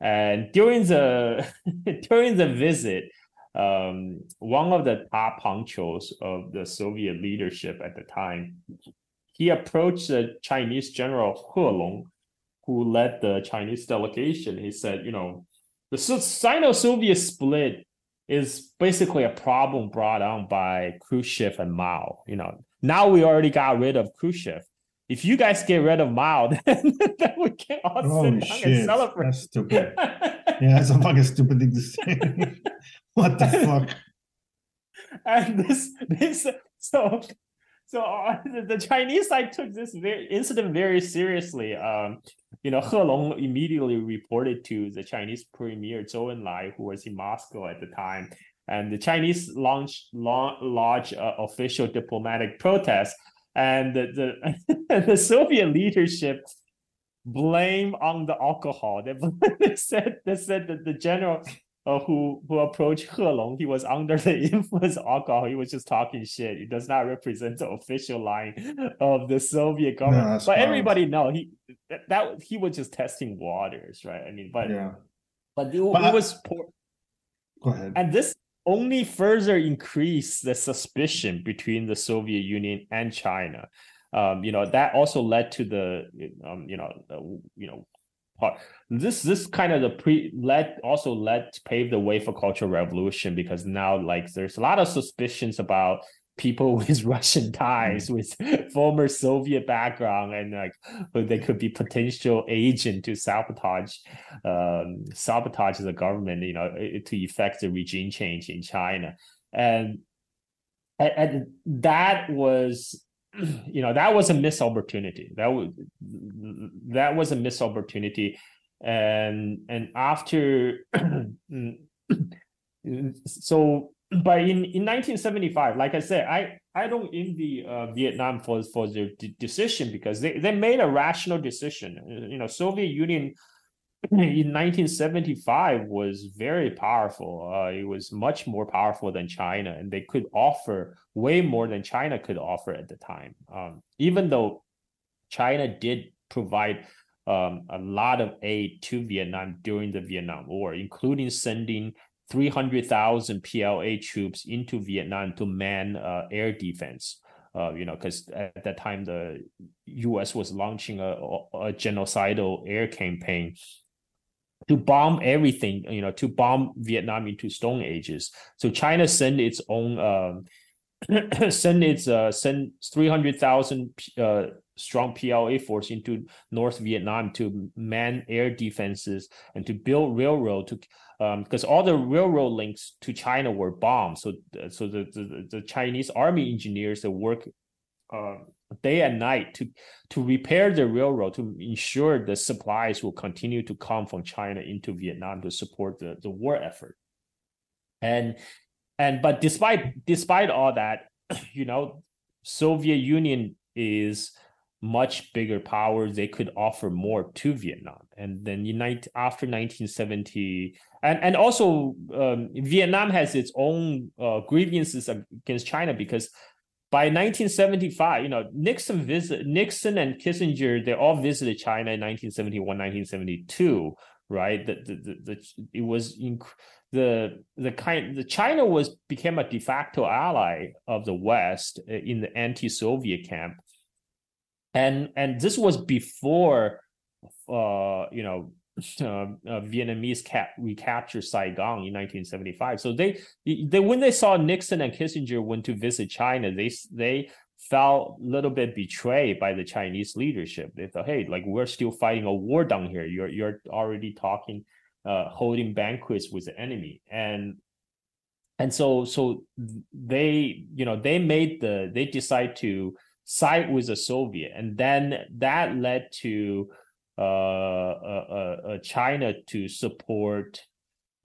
And during the (laughs) during the visit um, one of the top honchos of the Soviet leadership at the time, he approached the Chinese general He Long, who led the Chinese delegation. He said, you know, the Sino-Soviet split is basically a problem brought on by Khrushchev and Mao. You know, now we already got rid of Khrushchev. If you guys get rid of Mao, (laughs) then, then we can all Holy sit and celebrate. That's stupid. (laughs) yeah, that's a fucking stupid thing to say. (laughs) what the fuck? And this, this, so, so uh, the, the, Chinese side took this very, incident very seriously. Um, you know, (laughs) He Long immediately reported to the Chinese premier Zhou Enlai, who was in Moscow at the time, and the Chinese launched large uh, official diplomatic protests, and the the, (laughs) the Soviet leadership blame on the alcohol. They, they (laughs) said they said that the general uh, who who approached He Long, he was under the (laughs) influence of alcohol. He was just talking shit. It does not represent the official line of the Soviet government. No, but everybody know he that, that, he was just testing waters, right? I mean, but yeah, but it, but it was poor. Go ahead. And this only further increased the suspicion between the Soviet Union and China um, you know that also led to the um, you know the, you know part this this kind of the pre led also led to pave the way for cultural revolution because now like there's a lot of suspicions about people (laughs) with Russian ties, mm. with former Soviet background, and like they could be potential agent to sabotage, um, sabotage the government, you know, to effect the regime change in China, and and that was (clears throat) you know that was a missed opportunity that was that was a missed opportunity and and after (clears throat) so but in, in 1975, like I said, I, I don't envy uh, Vietnam for, for their d- decision because they, they made a rational decision. You know, Soviet Union in 1975 was very powerful. Uh, it was much more powerful than China, and they could offer way more than China could offer at the time. Um, even though China did provide um, a lot of aid to Vietnam during the Vietnam War, including sending 300,000 PLA troops into Vietnam to man uh, air defense. Uh, you know, because at that time the U.S. was launching a, a genocidal air campaign to bomb everything, you know, to bomb Vietnam into stone ages. So China sent its own, um, (clears throat) send its uh, send three hundred thousand uh, strong PLA force into North Vietnam to man air defenses and to build railroad to because um, all the railroad links to China were bombed. So, so the, the, the Chinese army engineers that work uh, day and night to to repair the railroad to ensure the supplies will continue to come from China into Vietnam to support the, the war effort. And and but despite despite all that, (clears throat) you know, Soviet Union is much bigger power. They could offer more to Vietnam. And then unite after 1970 and and also um, Vietnam has its own uh, grievances against China because by 1975, you know Nixon visit Nixon and Kissinger they all visited China in 1971, 1972, right? The the, the, the it was in, the the kind the China was became a de facto ally of the West uh, in the anti-Soviet camp, and and this was before uh you know uh, (laughs) uh, Vietnamese cap recaptured Saigon in 1975. So they, they when they saw Nixon and Kissinger went to visit China, they they felt a little bit betrayed by the Chinese leadership. They thought, hey, like we're still fighting a war down here. You're you're already talking, uh, holding banquets with the enemy, and and so so they you know they made the they decide to side with the Soviet, and then that led to China to support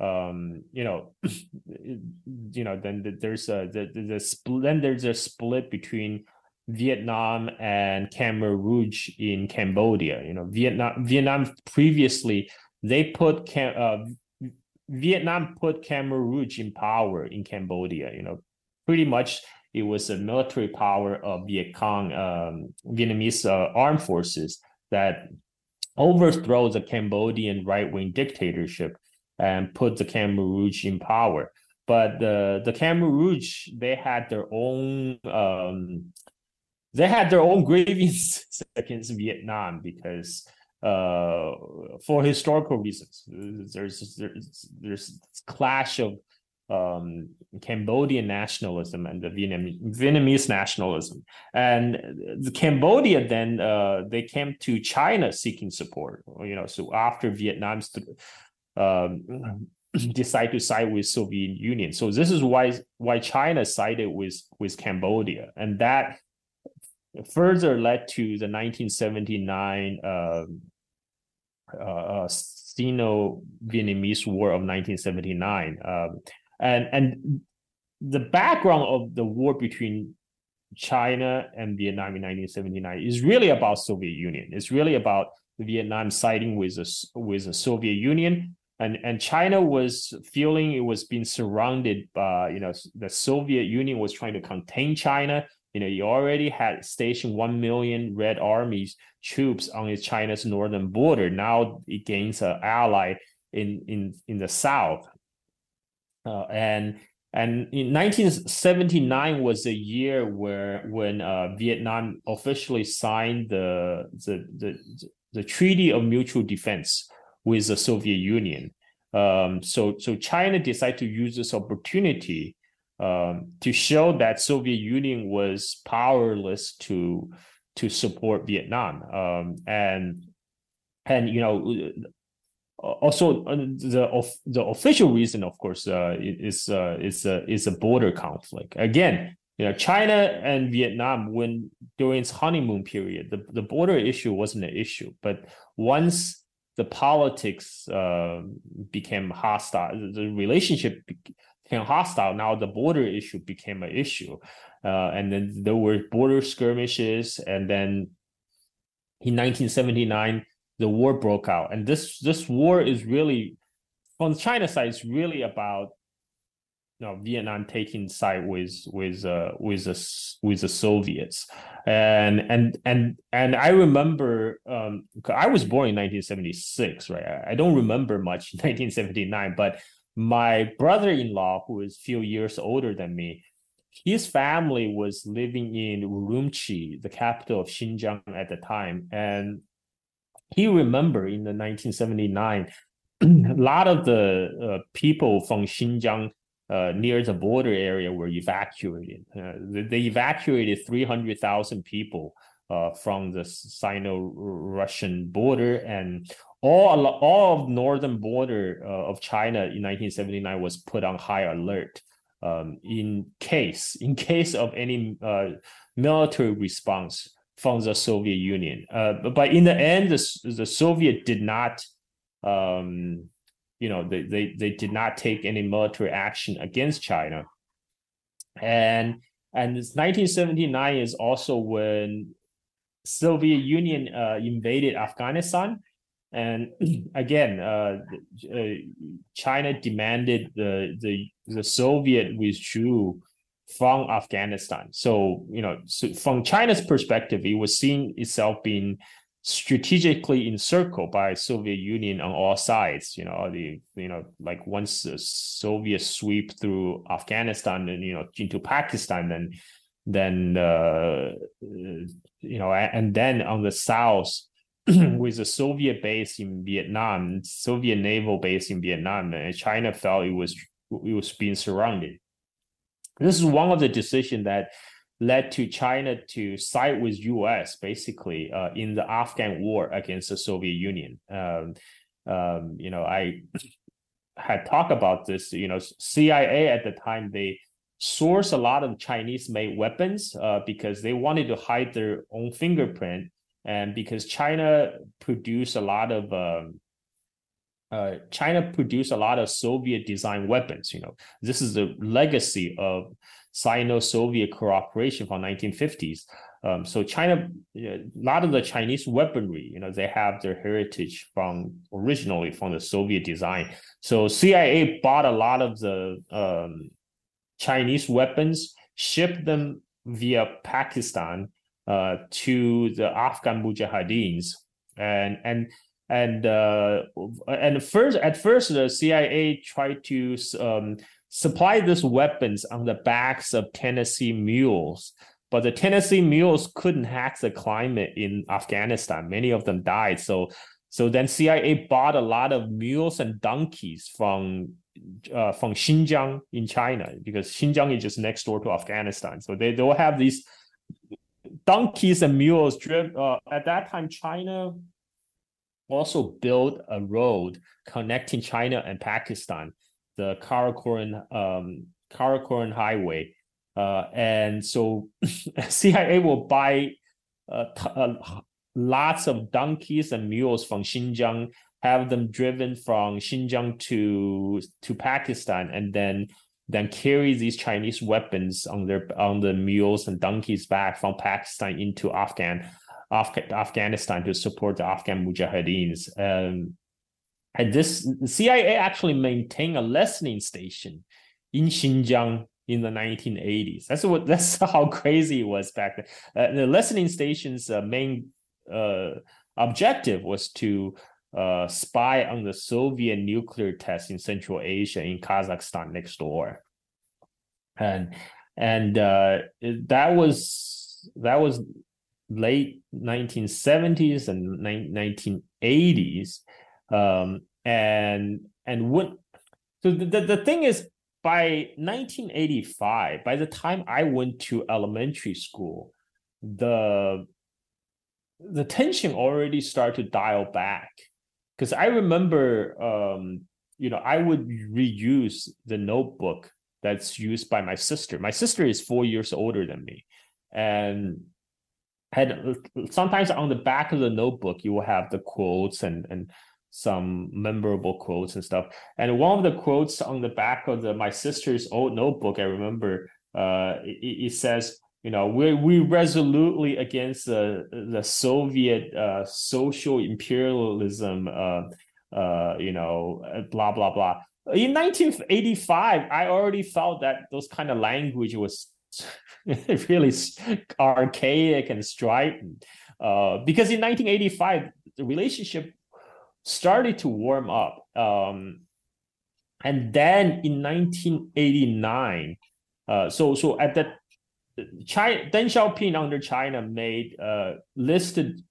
um you know (clears throat) you know then there's a the, the, the split then there's a split between Vietnam and Khmer Rouge in Cambodia. You know Vietnam Vietnam previously they put Cam, uh, Vietnam put Khmer Rouge in power in Cambodia. You know pretty much it was a military power of Viet Cong um, Vietnamese uh, armed forces that overthrow the Cambodian right wing dictatorship and put the Khmer Rouge in power. But the the Khmer Rouge they had their own um, they had their own grievances (laughs) against Vietnam because uh, for historical reasons there's there's there's clash of um, Cambodian nationalism and the Vietnamese, Vietnamese nationalism. And the Cambodia then uh, they came to China seeking support. You know, so after Vietnam's um, (clears throat) decide to side with Soviet Union. So this is why why China sided with with Cambodia, and that further led to the 1979 um, uh, uh, Sino-Vietnamese War of 1979. Um, and and the background of the war between China and Vietnam in 1979 is really about Soviet Union. It's really about Vietnam siding with the with the Soviet Union, and and China was feeling it was being surrounded by you know the Soviet Union was trying to contain China. You know, you already had stationed one million Red Army's troops on China's northern border. Now it gains an ally in in in the south, uh, and and in 1979 was the year where when uh, Vietnam officially signed the, the the the Treaty of Mutual Defense with the Soviet Union. Um, so so China decided to use this opportunity um, to show that Soviet Union was powerless to to support Vietnam. Um, and and you know also uh, the the official reason, of course, uh, is uh, is a is a border conflict. Again, you know, China and Vietnam, when during its honeymoon period, the, the border issue wasn't an issue. But once the politics uh, became hostile, the relationship became hostile, now the border issue became an issue. Uh, and then there were border skirmishes, and then in 1979 the war broke out, and this this war is really from China side, it's really about you know Vietnam taking side with with uh, with the with the Soviets, and and and and I remember um, I was born in 1976, right? I don't remember much in (laughs) 1979, but my brother-in-law, who is a few years older than me, his family was living in Urumqi, the capital of Xinjiang at the time, and he remember in the 1979 a (clears throat) lot of the uh, people from Xinjiang uh, near the border area were evacuated. Uh, they, evacuated 300,000 people uh, from the Sino-Russian border, and all all of northern border uh, of China in 1979 was put on high alert um, in case in case of any uh, military response from the Soviet Union. but, but in the end, the, the Soviet did not um, you know, they, they, they did not take any military action against China. And and 1979 is also when Soviet Union uh, invaded Afghanistan. And (clears throat) again, uh, uh, China demanded the, the the Soviet withdrew from Afghanistan. So you know, so from China's perspective, it was seeing itself being strategically encircled by Soviet Union on all sides. You know, the you know like once the Soviet sweep through Afghanistan and you know into Pakistan, then then uh, you know and then on the south (clears throat) with the Soviet base in Vietnam, Soviet naval base in Vietnam, and China felt it was it was being surrounded. This is one of the decisions that led to China to side with U.S. basically uh, in the Afghan war against the Soviet Union. Um, um, you know, I (clears throat) had talked about this. You know, CIA at the time they sourced a lot of Chinese-made weapons uh, because they wanted to hide their own fingerprint, and because China produced a lot of um, uh, China produced a lot of Soviet design weapons. You know, this is the legacy of Sino-Soviet cooperation from 1950s. Um, so China, a lot of the Chinese weaponry, you know, they have their heritage from originally from the Soviet design. So CIA bought a lot of the um, Chinese weapons, shipped them via Pakistan uh, to the Afghan Mujahideens, and and and uh, and first at first the CIA tried to um, supply these weapons on the backs of Tennessee mules. But the Tennessee mules couldn't hack the climate in Afghanistan. Many of them died. So, so then CIA bought a lot of mules and donkeys from uh, from Xinjiang in China because Xinjiang is just next door to Afghanistan. So they they'll have these donkeys and mules. Uh, at that time, China also built a road connecting China and Pakistan the Karakoram um, Highway, uh, and so (laughs) CIA will buy uh, t- uh, lots of donkeys and mules from Xinjiang, have them driven from Xinjiang to to Pakistan, and then then carry these Chinese weapons on their on the mules and donkeys back from Pakistan into Afghan. Af- Afghanistan to support the Afghan Mujahideens. Um, and this CIA actually maintained a listening station in Xinjiang in the 1980s. That's what (laughs) that's how crazy it was back then. Uh, the listening station's uh, main uh, objective was to uh, spy on the Soviet nuclear tests in Central Asia in Kazakhstan next door, and and uh, that was that was late 1970s and 1980s um, and and what so the, the, the thing is by 1985 by the time i went to elementary school the the tension already started to dial back. Because i remember um you know i would reuse the notebook that's used by my sister. My sister is four years older than me. And had sometimes on the back of the notebook you will have the quotes and and some memorable quotes and stuff. And one of the quotes on the back of the my sister's old notebook, I remember, uh, it, it says, you know, we we resolutely against the the Soviet uh, social imperialism, uh, uh, you know, blah blah blah. In 1985, I already felt that those kind of language was (laughs) really archaic and strident. Uh, because in 1985, the relationship started to warm up. Um, and then in 1989, uh, so so at that, China, Deng Xiaoping under China made uh, listed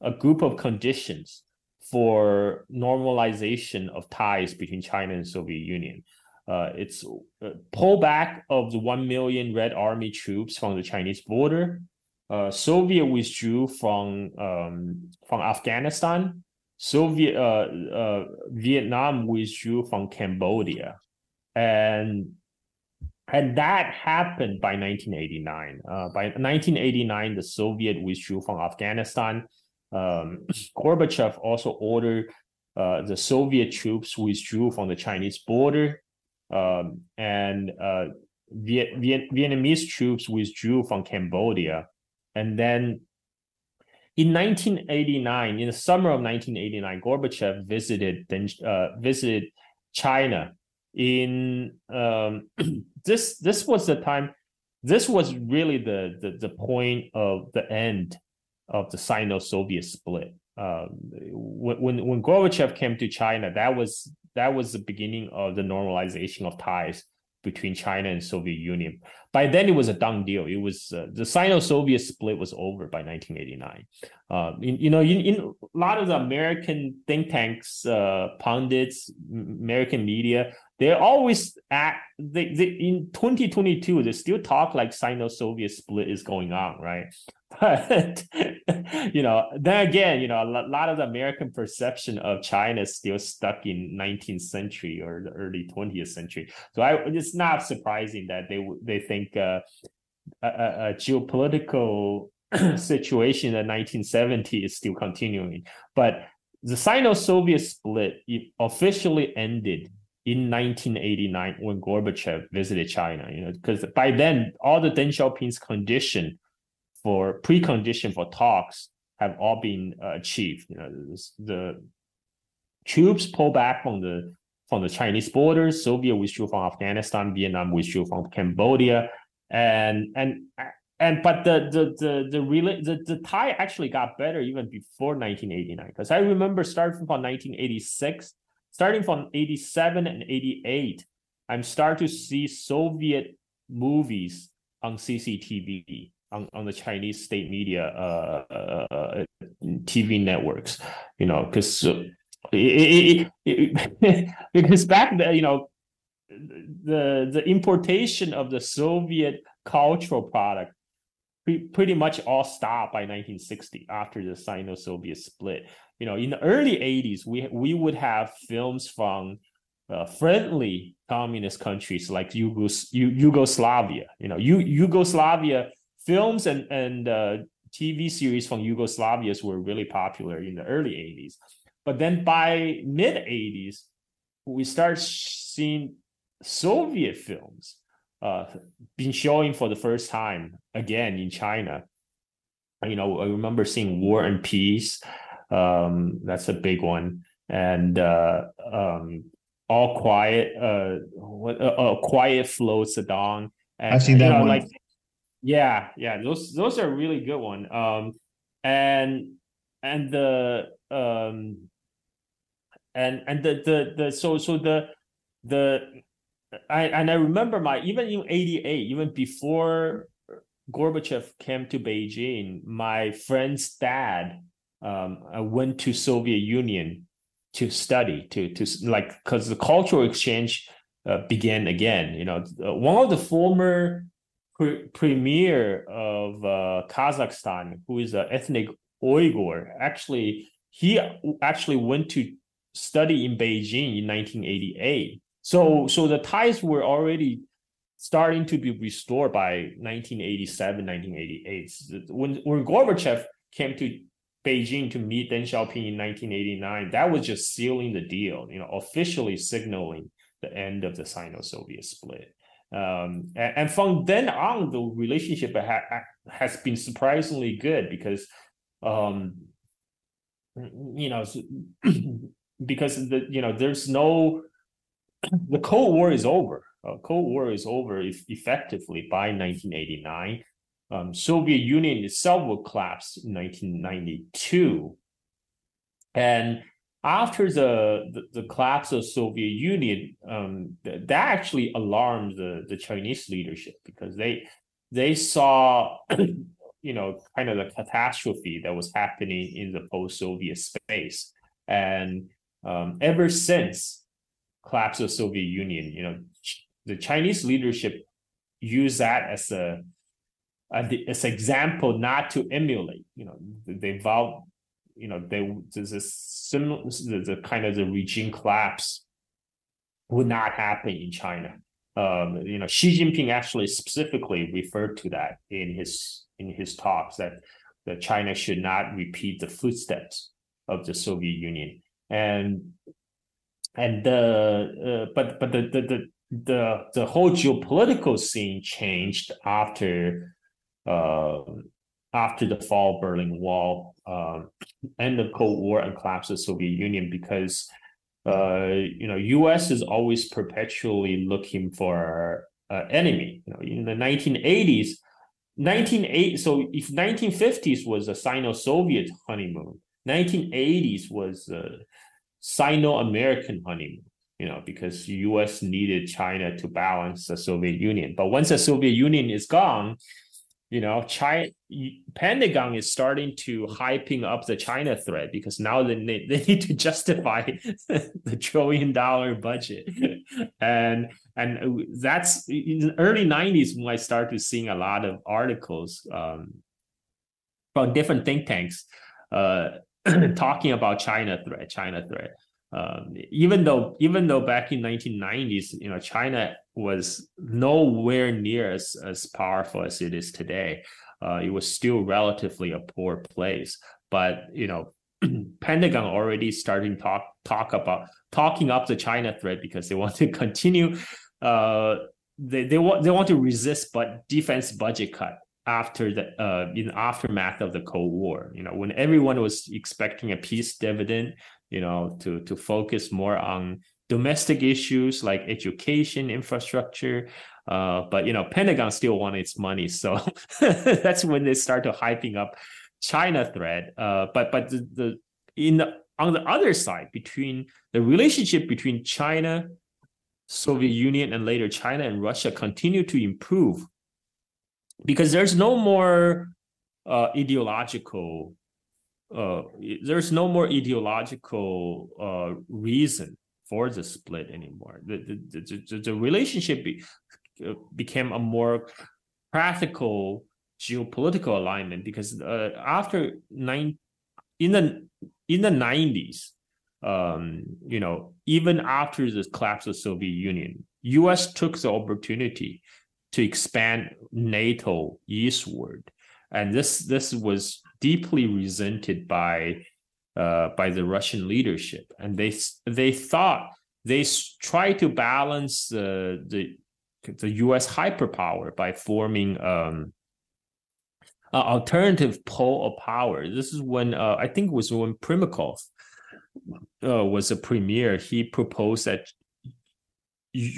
a group of conditions for normalization of ties between China and Soviet Union. Uh, it's uh, pullback of the 1 million Red Army troops from the Chinese border. Uh, Soviet withdrew from um, from Afghanistan Soviet uh, uh, Vietnam withdrew from Cambodia, and and that happened by 1989. Uh, by 1989, the Soviet withdrew from Afghanistan. Um, (clears throat) Gorbachev also ordered uh, the Soviet troops withdrew from the Chinese border, um, and uh, Viet, Viet, Vietnamese troops withdrew from Cambodia, and then in 1989, in the summer of 1989, Gorbachev visited uh, visited China. In um, (clears throat) this this was the time. This was really the, the the point of the end of the Sino-Soviet split. Um, when when Gorbachev came to China, that was that was the beginning of the normalization of ties between China and Soviet Union. By then, it was a done deal. It was uh, the Sino-Soviet split was over by 1989. Uh, you know, in, in, a lot of the American think tanks, uh, pundits, American media, they always act. They, they in 2022 they still talk like Sino-Soviet split is going on, right? (laughs) But you know, then again, you know, a lot of the American perception of China is still stuck in 19th century or the early 20th century. So I, it's not surprising that they they think uh, a, a geopolitical (clears throat) situation in 1970 is still continuing. But the Sino-Soviet split officially ended in 1989 when Gorbachev visited China. You know, because by then all the Deng Xiaoping's condition for precondition for talks have all been uh, achieved. You know, the troops pull back from the from the Chinese borders, Soviet withdrew from Afghanistan, Vietnam withdrew from Cambodia, and and and but the the the the, the tie actually got better even before 1989 because I remember starting from 1986, starting from 87 and 88, I'm starting to see Soviet movies on CCTV on, on the Chinese state media uh, uh, uh TV networks, you know, because it, (laughs) because back then, you know, the the importation of the Soviet cultural product pretty much all stopped by 1960 after the Sino-Soviet split. You know, in the early 80s, we we would have films from uh, friendly communist countries like Yugos- Yugoslavia. You know, Yugoslavia films and and uh, TV series from Yugoslavia were really popular in the early 80s. But then by mid 80s, we start seeing Soviet films uh, being showing for the first time again in China. You know, I remember seeing War and Peace. Um, that's a big one. And uh, um, All Quiet, uh, what, uh, uh Quiet the Dawn. And, I've seen that know, one. Like, yeah, yeah, those those are really good one. Um, and and the um, and and the the the so so the the I and I remember my even in '88, even before Gorbachev came to Beijing, my friend's dad um, I went to Soviet Union to study to to like because the cultural exchange uh, began again. You know, one of the former pre- premier of uh, Kazakhstan, who is an ethnic Uyghur, actually he actually went to study in Beijing in 1988. So so the ties were already starting to be restored by 1987, 1988. When when Gorbachev came to Beijing to meet Deng Xiaoping in 1989, that was just sealing the deal, you know, officially signaling the end of the Sino-Soviet split. Um, and, and, from then on, the relationship ha- has been surprisingly good because, um, you know, (clears throat) because the you know there's no the Cold War is over. Uh, Cold War is over effectively by 1989. Um, Soviet Union itself will collapse in 1992, and after the, the, the collapse of Soviet Union, um, th- that actually alarmed the, the Chinese leadership because they they saw, (clears throat) you know, kind of the catastrophe that was happening in the post-Soviet space, and um, ever since collapse of Soviet Union, you know, the Chinese leadership use that as a, as an example not to emulate. You know, they vow, you know, they there's a similar the, the kind of the regime collapse would not happen in China. Um, you know, Xi Jinping actually specifically referred to that in his in his talks that that China should not repeat the footsteps of the Soviet Union and and the uh, but but the, the the the the whole geopolitical scene changed after uh, after the fall of Berlin Wall, uh, end of Cold War, and collapse of the Soviet Union because uh, you know U.S. is always perpetually looking for an enemy. You know, in the 1980s, 1980 so if 1950s was a Sino-Soviet honeymoon, 1980s was a Sino-American honeymoon, you know, because U.S. needed China to balance the Soviet Union. But once the Soviet Union is gone, you know, China Pentagon is starting to hyping up the China threat because now they need, they need to (laughs) justify (laughs) the trillion dollar budget, and and that's in the early '90s when I started seeing a lot of articles um, from different think tanks. Uh, (clears throat) talking about China threat, China threat. Um, even though even though back in 1990s, you know, China was nowhere near as, as powerful as it is today. Uh, it was still relatively a poor place. But you know, (clears throat) Pentagon already starting talk talk about talking up the China threat because they want to continue. Uh, they they want they want to resist but defense budget cut after the uh, in aftermath of the Cold War. You know, when everyone was expecting a peace dividend, you know, to to focus more on domestic issues like education, infrastructure. Uh, but you know, Pentagon still wanted its money, so (laughs) that's when they start to hyping up China threat. Uh, but but the, the in the on the other side, between the relationship between China, Soviet Union, and later China and Russia continue to improve because there's no more uh, ideological uh, there's no more ideological uh, reason for the split anymore. The the, the, the relationship be, uh, became a more practical geopolitical alignment because uh, after nine in the in the 90s um, you know even after the collapse of soviet union us took the opportunity to expand NATO eastward, and this this was deeply resented by uh, by the Russian leadership, and they they thought they tried to balance the the the U.S. hyperpower by forming um, an alternative pole of power. This is when uh, I think it was when Primakov uh, was a premier. He proposed that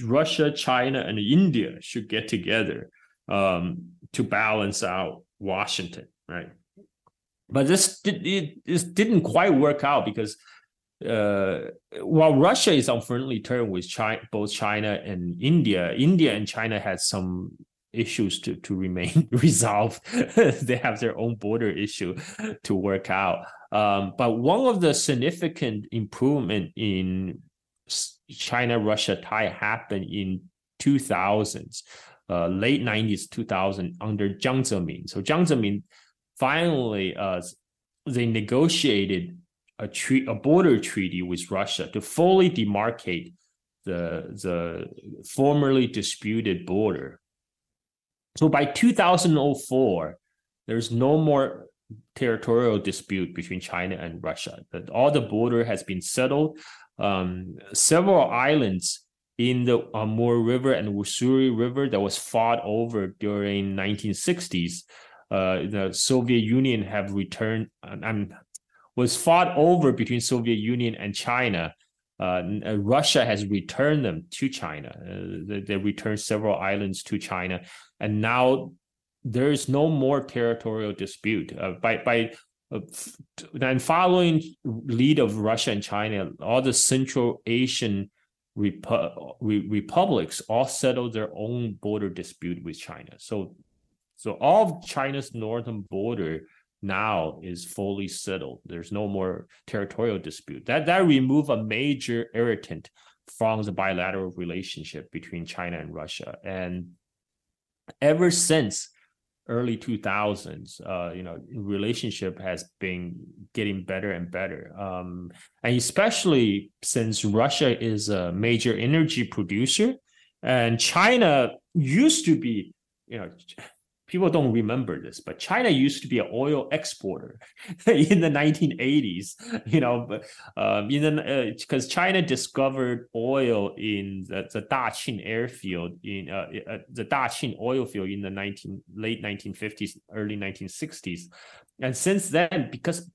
Russia, China, and India should get together um, to balance out Washington, right? But this it, didn't quite work out because uh, while Russia is on friendly terms with China, both China and India, India and China had some issues to, to remain (laughs) resolved. (laughs) they have their own border issue to work out. Um, but one of the significant improvement in China Russia tie happened in 2000s, uh, late 90s, 2000 under Jiang Zemin. So Jiang Zemin finally uh, they negotiated a tre- a border treaty with Russia to fully demarcate the the formerly disputed border. So by 2004, there's no more territorial dispute between China and Russia. All the border has been settled. Um, several islands in the Amur River and Ussuri River that was fought over during 1960s. Uh, the Soviet Union have returned and was fought over between Soviet Union and China. Uh, uh, Russia has returned them to China. Uh, they, they returned several islands to China, and now there is no more territorial dispute. Uh, by by and following lead of Russia and China, all the Central Asian repu- re- republics all settled their own border dispute with China. So, so all of China's northern border now is fully settled. There's no more territorial dispute. That that remove a major irritant from the bilateral relationship between China and Russia. And ever since early 2000s uh, you know relationship has been getting better and better. Um, and especially since russia is a major energy producer and china used to be you know people don't remember this, but China used to be an oil exporter (laughs) in the 1980s. You know, but um, because uh, China discovered oil in the, the Daqing airfield in uh, uh, the Daqing oil field in the 19 late 1950s, early 1960s, and since then, because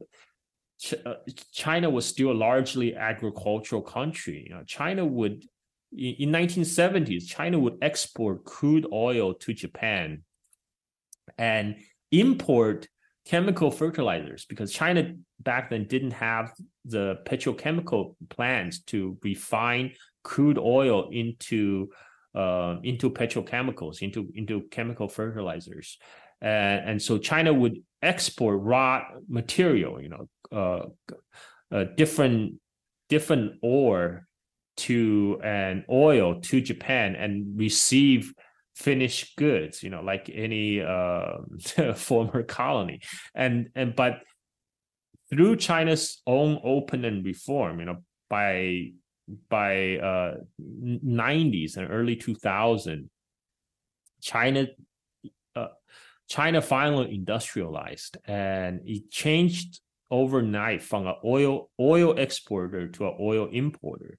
uh, China was still a largely agricultural country. You know, China would in 1970s, China would export crude oil to Japan and import chemical fertilizers because China back then didn't have the petrochemical plants to refine crude oil into uh, into petrochemicals, into into chemical fertilizers, and and so China would export raw material, you know, uh, uh, different different ore to and oil to Japan and receive finished goods you know like any uh, (laughs) former colony. And and but through china's own open and reform you know by by uh 90s and early 2000 china uh, china finally industrialized and it changed overnight from an oil oil exporter to an oil importer.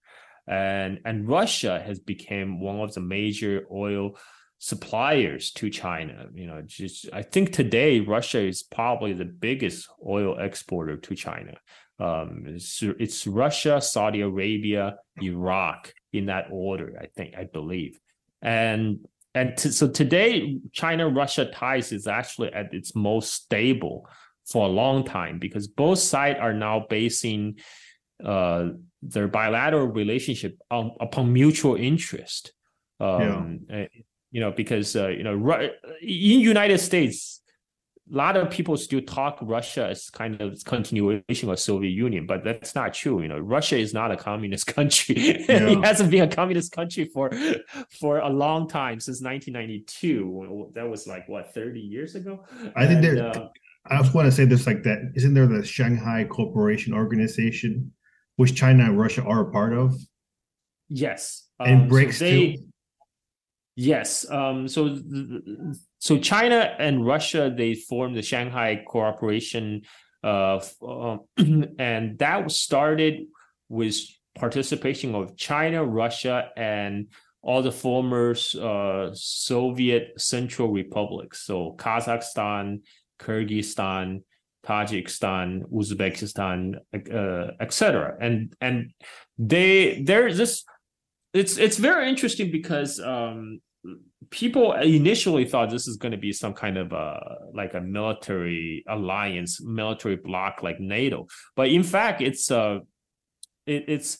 And and russia has become one of the major oil suppliers to China. You know, just I think today Russia is probably the biggest oil exporter to China. Um, it's, it's Russia, Saudi Arabia, Iraq in that order. I think I believe, and and to, so today China Russia ties is actually at its most stable for a long time because both sides are now basing uh, their bilateral relationship on, upon mutual interest. Um, yeah. You know, because uh, you know, in United States, a lot of people still talk Russia as kind of continuation of Soviet Union, but that's not true. You know, Russia is not a communist (laughs) country. Yeah. it hasn't been a communist country for for a long time since 1992. That was like what 30 years ago. I think there. Uh, I just want to say this like that. Isn't there the Shanghai Cooperation Organization, which China and Russia are a part of? Yes, and um, BRICS so they, Yes. Um, so, so China and Russia they formed the Shanghai Cooperation, uh, uh, (clears throat) and that started with participation of China, Russia, and all the former uh, Soviet Central Republics. So Kazakhstan, Kyrgyzstan, Tajikistan, Uzbekistan, uh, etc. And and they there's this. It's it's very interesting because um, people initially thought this is going to be some kind of a like a military alliance, military bloc like NATO, but in fact, it's uh, it, it's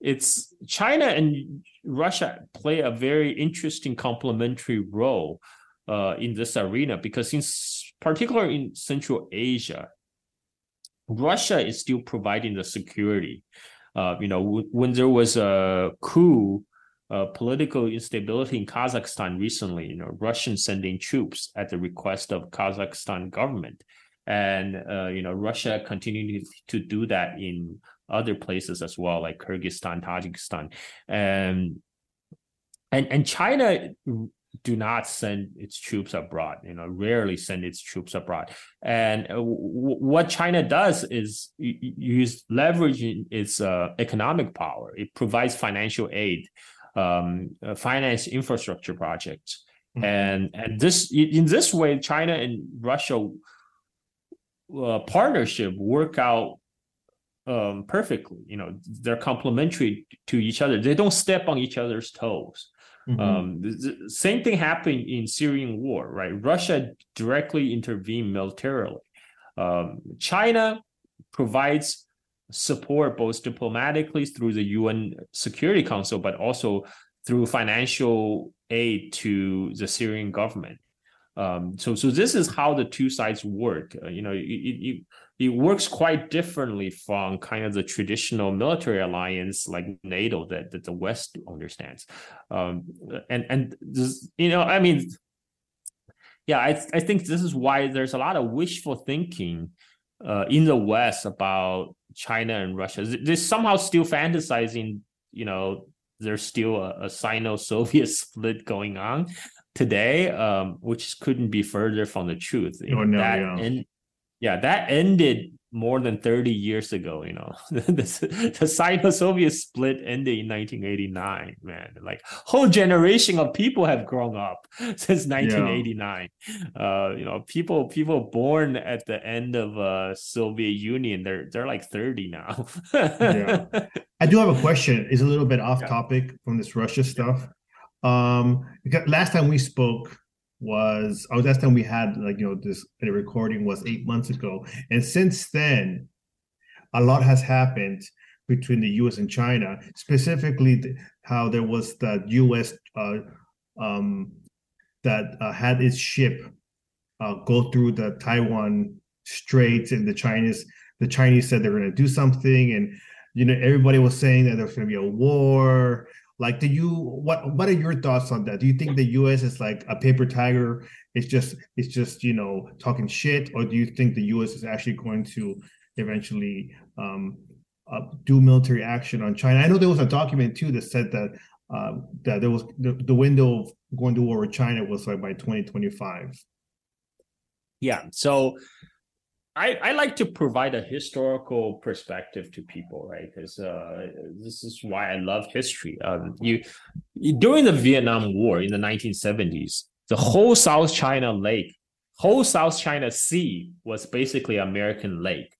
it's China and Russia play a very interesting complementary role uh, in this arena because in particular in Central Asia, Russia is still providing the security. Uh, you know, when there was a coup uh, political instability in Kazakhstan recently, you know, Russian sending troops at the request of Kazakhstan government. And, uh, you know, Russia continuing to do that in other places as well, like Kyrgyzstan, Tajikistan. And, and, and China do not send its troops abroad. You know, rarely send its troops abroad. And uh, what China does is use leveraging its uh, economic power. It provides financial aid, um, uh, finance infrastructure projects, mm-hmm. and and this in this way, China and Russia uh, partnership work out um, perfectly. You know, they're complementary to each other. They don't step on each other's toes. Mm-hmm. Um, the, the same thing happened in Syrian war, right? Russia directly intervened militarily. Um, China provides support both diplomatically through the UN Security Council, but also through financial aid to the Syrian government. Um, so, so this is how the two sides work. Uh, you know, it, it, it works quite differently from kind of the traditional military alliance like NATO that, that the West understands. Um, and and this, you know, I mean, yeah, I I think this is why there's a lot of wishful thinking uh, in the West about China and Russia. They're somehow still fantasizing, you know, there's still a, a Sino-Soviet (laughs) split going on today, um, which couldn't be further from the truth. Oh, no, that yeah yeah, that ended more than 30 years ago, you know. (laughs) the, the Sino-Soviet split ended in 1989, man. Like whole generation of people have grown up (laughs) since 1989. Yeah. Uh, you know, people people born at the end of uh Soviet Union, they're they're like 30 now. yeah. (laughs) I do have a question. It's a little bit off yeah. topic from this Russia stuff. Um because last time we spoke, was was last time we had like you know this recording was eight months ago, and since then, a lot has happened between the U.S. and China. Specifically, how there was the U.S. Uh, um, that uh, had its ship uh, go through the Taiwan Straits, and the Chinese the Chinese said they're going to do something, and you know everybody was saying that there's going to be a war like, do you what what are your thoughts on that? Do you think the U.S. is like a paper tiger? It's just it's just you know talking shit, or do you think the U.S. is actually going to eventually um, uh, do military action on China? I know there was a document too that said that uh, that there was the, the window of going to war with China was like by 2025. Yeah. So I, I like to provide a historical perspective to people, right? Because uh, this is why I love history. Um, you, during the Vietnam War in the 1970s, the whole South China Lake, whole South China Sea was basically American lake.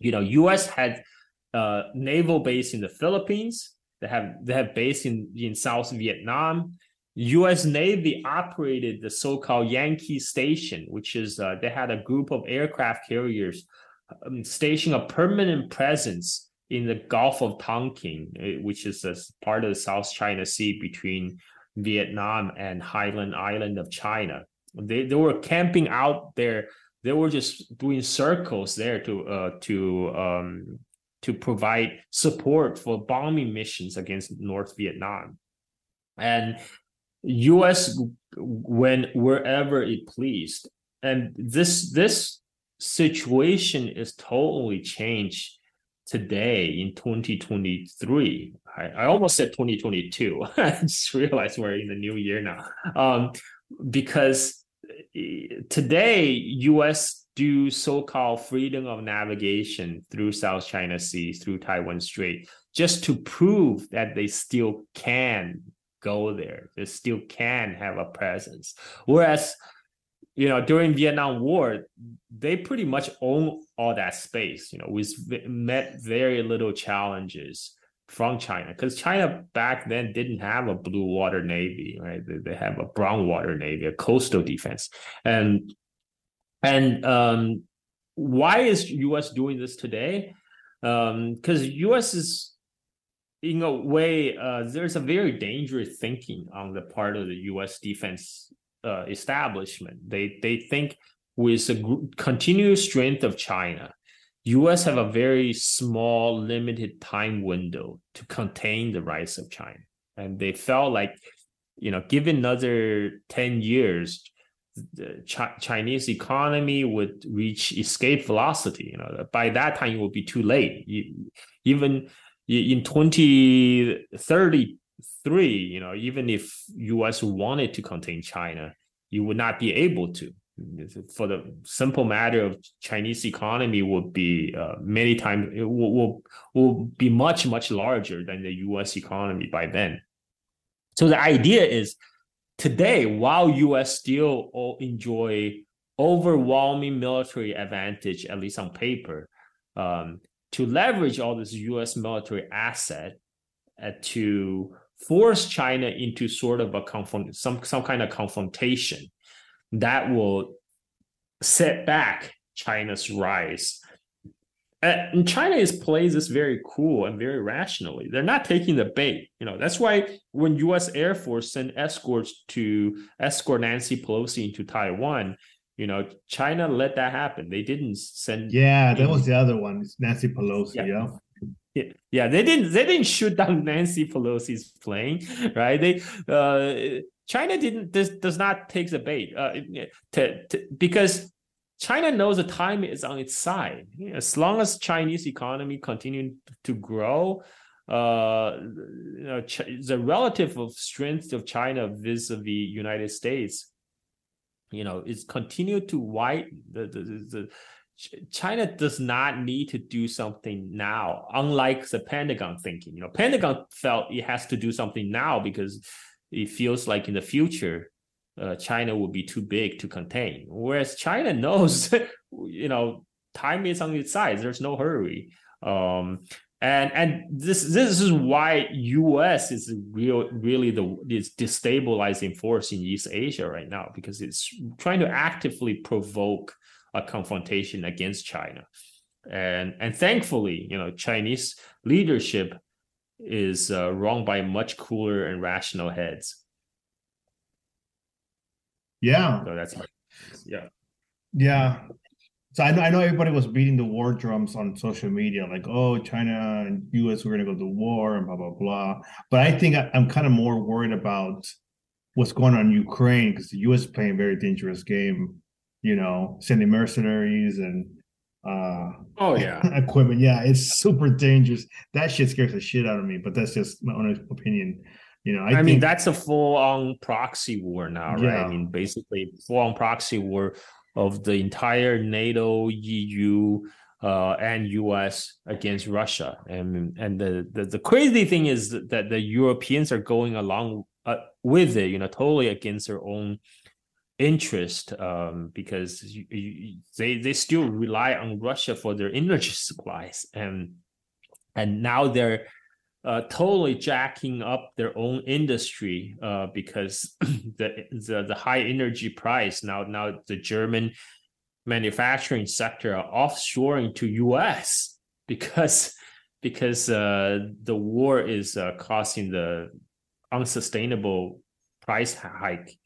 You know, U.S. had uh, naval base in the Philippines. They have they have base in in South Vietnam. U.S. Navy operated the so-called Yankee Station, which is uh, they had a group of aircraft carriers um, stationing a permanent presence in the Gulf of Tonkin, uh, which is a part of the South China Sea between Vietnam and Hainan Island of China. They they were camping out there. They were just doing circles there to uh, to um, to provide support for bombing missions against North Vietnam. And U.S. when wherever it pleased, and this this situation is totally changed today in 2023. I, I almost said 2022. (laughs) I just realized we're in the new year now. Um, because eh, today U.S. do so-called freedom of navigation through South China Sea, through Taiwan Strait, just to prove that they still can go there. They still can have a presence. Whereas, you know, during Vietnam War, they pretty much own all that space. You know, we met very little challenges from China because China back then didn't have a blue water navy, right? They, they have a brown water navy, a coastal defense, and and um, why is U.S. doing this today? Because um, U.S. is in a way, uh, there's a very dangerous thinking on the part of the U.S. defense uh, establishment. They they think with the continuous strength of China, U.S. have a very small, limited time window to contain the rise of China, and they felt like, you know, given another ten years, the Ch- Chinese economy would reach escape velocity. You know, by that time it will be too late. Even in 2033 you know, even if U.S. wanted to contain China, you would not be able to for the simple matter of Chinese economy would be uh, many times it will, will will be much much larger than the U.S. economy by then. So the idea is today, while U.S. still enjoy overwhelming military advantage, at least on paper, um, to leverage all this U.S. military asset uh, to force China into sort of a confront some some kind of confrontation that will set back China's rise. And China is plays this very cool and very rationally. They're not taking the bait. You know, that's why when U.S. Air Force sent escorts to escort Nancy Pelosi into Taiwan, you know, China let that happen. They didn't send. Yeah, that was the other one. It's Nancy Pelosi. Yeah. yeah. Yeah, yeah, they didn't. They didn't shoot down (laughs) Nancy Pelosi's plane, right? They uh, China didn't This does not take the bait uh, to, to, because China knows the time is on its side. As long as Chinese economy continue to grow, uh, you know, the relative of strength of China vis-a-vis United States, you know, is continue to widen. The, the, the, China does not need to do something now, unlike the Pentagon thinking. You know, Pentagon felt it has to do something now because it feels like in the future uh, China will be too big to contain. Whereas China (laughs) knows, you know, time is on its side. There's no hurry. Um, and and this this is why U.S. is real really the is destabilizing force in East Asia right now because it's trying to actively provoke a confrontation against China, and and thankfully, you know, Chinese leadership is uh, run by much cooler and rational heads. Yeah. So that's yeah. Yeah. So I know I know everybody was beating the war drums on social media, like, oh, China and US we're gonna go to war and blah blah blah. But I think I, am kind of more worried about what's going on in Ukraine because the US is playing a very dangerous game, you know, sending mercenaries and uh oh (laughs) yeah. equipment. Yeah it's super dangerous. That shit scares the shit out of me but that's just my own opinion. You know i, I think, mean that's a full-on proxy war now right? Yeah. i mean basically full-on proxy war of the entire nato eu uh, and us against russia. And and the, the the crazy thing is that the europeans are going along uh, with it you know totally against their own interest um, because you, you, they they still rely on Russia for their energy supplies. And and now they're uh, totally jacking up their own industry uh, because (clears throat) the, the the high energy price now now the German manufacturing sector are offshoring to U.S. (laughs) because because uh, the war is uh, causing the unsustainable price hike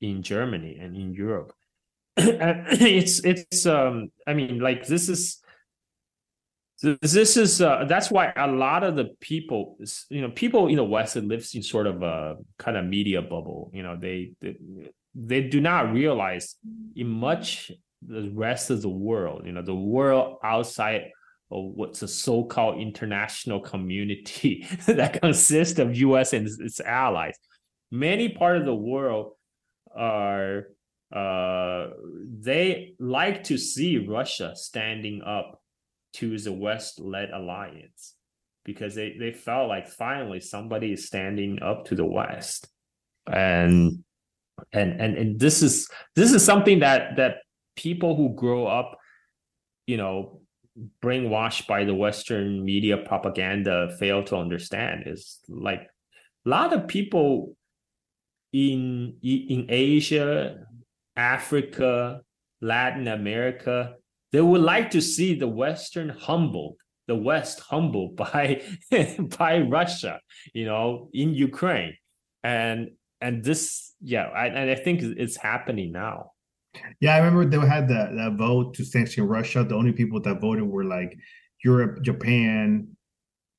in Germany and in Europe. (clears throat) (clears throat) it's it's um I mean like this is this is uh, that's why a lot of the people you know people in the west that lives in sort of a kind of media bubble you know they they, they do not realize in much the rest of the world you know the world outside of what's a so-called international community (laughs) that consists of us and its allies. Many part of the world are uh, they like to see Russia standing up to the West-led alliance because they, they felt like finally somebody is standing up to the West. And and and and this is this is something that that people who grow up, you know, brainwashed by the Western media propaganda fail to understand is like a lot of people in in Asia, Africa, Latin America, they would like to see the Western humbled, the West humbled (laughs) by by Russia, you know, in Ukraine, and and this, yeah, I, and I think it's happening now. Yeah, I remember they had that that vote to sanction Russia. The only people that voted were like Europe, Japan,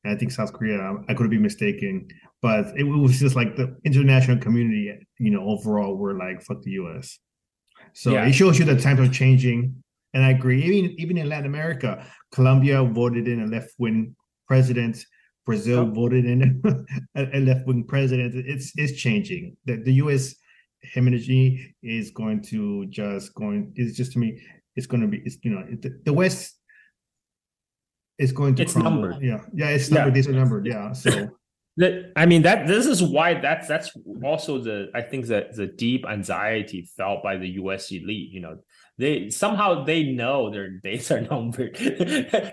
and I think South Korea. I could be mistaken, but it was just like the international community, you know, overall, were like, fuck the US. So yeah. it shows you that times are changing. And I agree. Even even in Latin America, Colombia voted in a left wing president. Brazil oh. voted in (laughs) a, left wing president. It's it's changing. The the U.S. hegemony is going to just going. It's just to me. It's going to be. It's you know the, the West is going to. It's crumble. numbered. Yeah, yeah. It's numbered. Yeah. These are numbered. Yeah. So. (laughs) That, I mean that this is why that's that's also the I think that the deep anxiety felt by the U.S. elite. You know, they somehow they know their days are (laughs) numbered.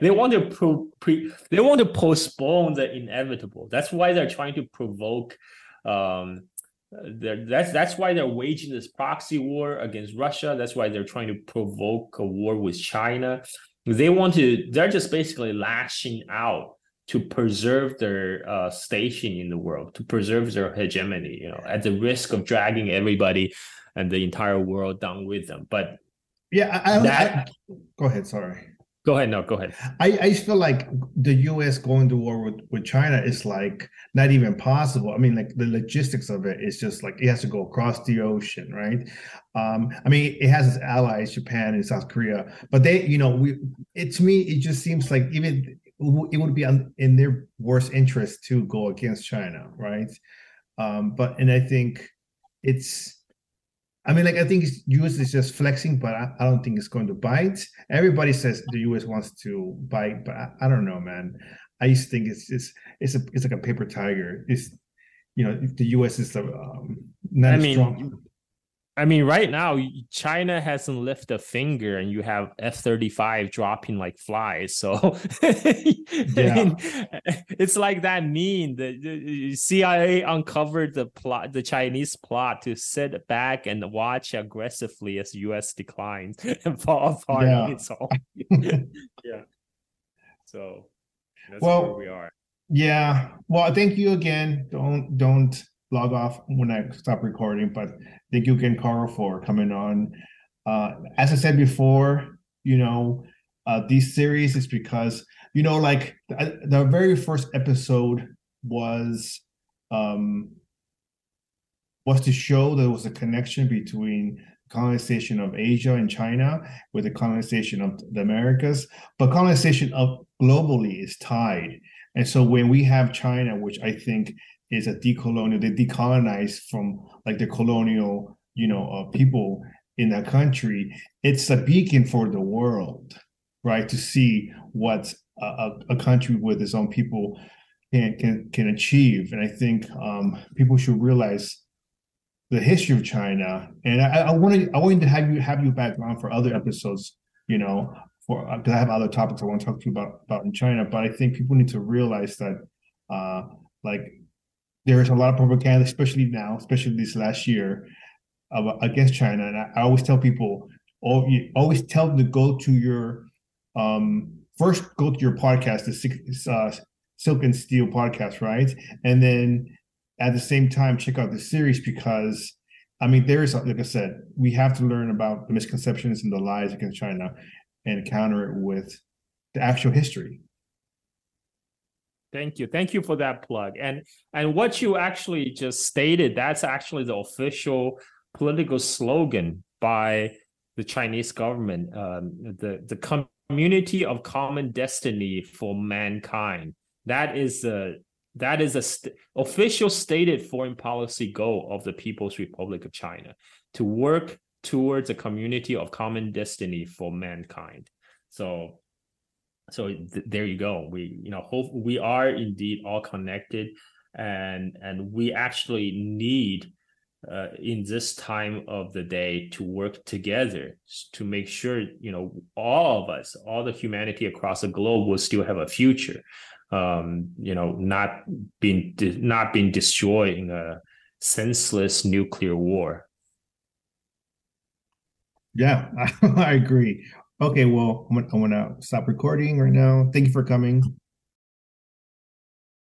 they want to pro, pre, they want to postpone the inevitable. That's why they're trying to provoke. Um, that's that's why they're waging this proxy war against Russia. That's why they're trying to provoke a war with China. They want to. They're just basically lashing out to preserve their uh, station in the world, to preserve their hegemony. You know, at the risk of dragging everybody and the entire world down with them. But yeah, I, that, I, go ahead. Sorry. Go ahead. No, go ahead. I, I feel like the U.S. going to war with, with China is like not even possible. I mean, like the logistics of it is just like it has to go across the ocean, right? Um, I mean, it has its allies, Japan and South Korea, but they, you know, we. It to me, it just seems like even it would be in their worst interest to go against China, right? Um, but and I think it's I mean, like I think U.S. is just flexing, but I, I, don't think it's going to bite. Everybody says the U.S. wants to bite, but I, I don't know, man. I just think it's it's it's a it's like a paper tiger. It's you know the U.S. is the um, not I mean, strong. I mean, right now China hasn't lifted a finger, and you have F thirty five dropping like flies. So (laughs) yeah. (laughs) it's like that meme. The, the, CIA uncovered the plot, the Chinese plot to sit back and watch aggressively as U.S. declines (laughs) and fall apart yeah. on its own. yeah. So that's well, where we are. Yeah. Well, thank you again. Don't don't log off when I stop recording, but thank you again, Carl, for coming on. Uh, as I said before, you know, uh, these series is because, you know, like the, the very first episode was um was to show there was a connection between colonization of Asia and China with the colonization of the Americas, but colonization of globally is tied. And so when we have China, which I think is a decolonial. They decolonize from like the colonial, you know, uh, people in that country. It's a beacon for the world, right? To see what a, a country with its own people can can can achieve. And I think um, people should realize the history of China. And I, wanted I wanted to have you have you back on for other episodes, you know, for because I have other topics I want to talk to you about about in China. But I think people need to realize that uh, like there's a lot of propaganda, especially now, especially this last year, against China. And I, I always tell people, always tell them to go to your um, first go to your podcast, the uh, Silk and Steel podcast, right? And then at the same time, check out the series because I mean, there is like I said, we have to learn about the misconceptions and the lies against China and counter it with the actual history. Thank you. Thank you for that plug. And and what you actually just stated, that's actually the official political slogan by the Chinese government, um, the, the community of common destiny for mankind. That is a that is a st- official stated foreign policy goal of the People's Republic of China to work towards a community of common destiny for mankind. So so th- there you go. We you know hope we are indeed all connected and and we actually need uh, in this time of the day to work together to make sure you know all of us all the humanity across the globe will still have a future. Um you know not being not being destroyed in a senseless nuclear war. Yeah (laughs) i agree Okay, well, I'm gonna, I'm gonna stop recording right now. Thank you for coming.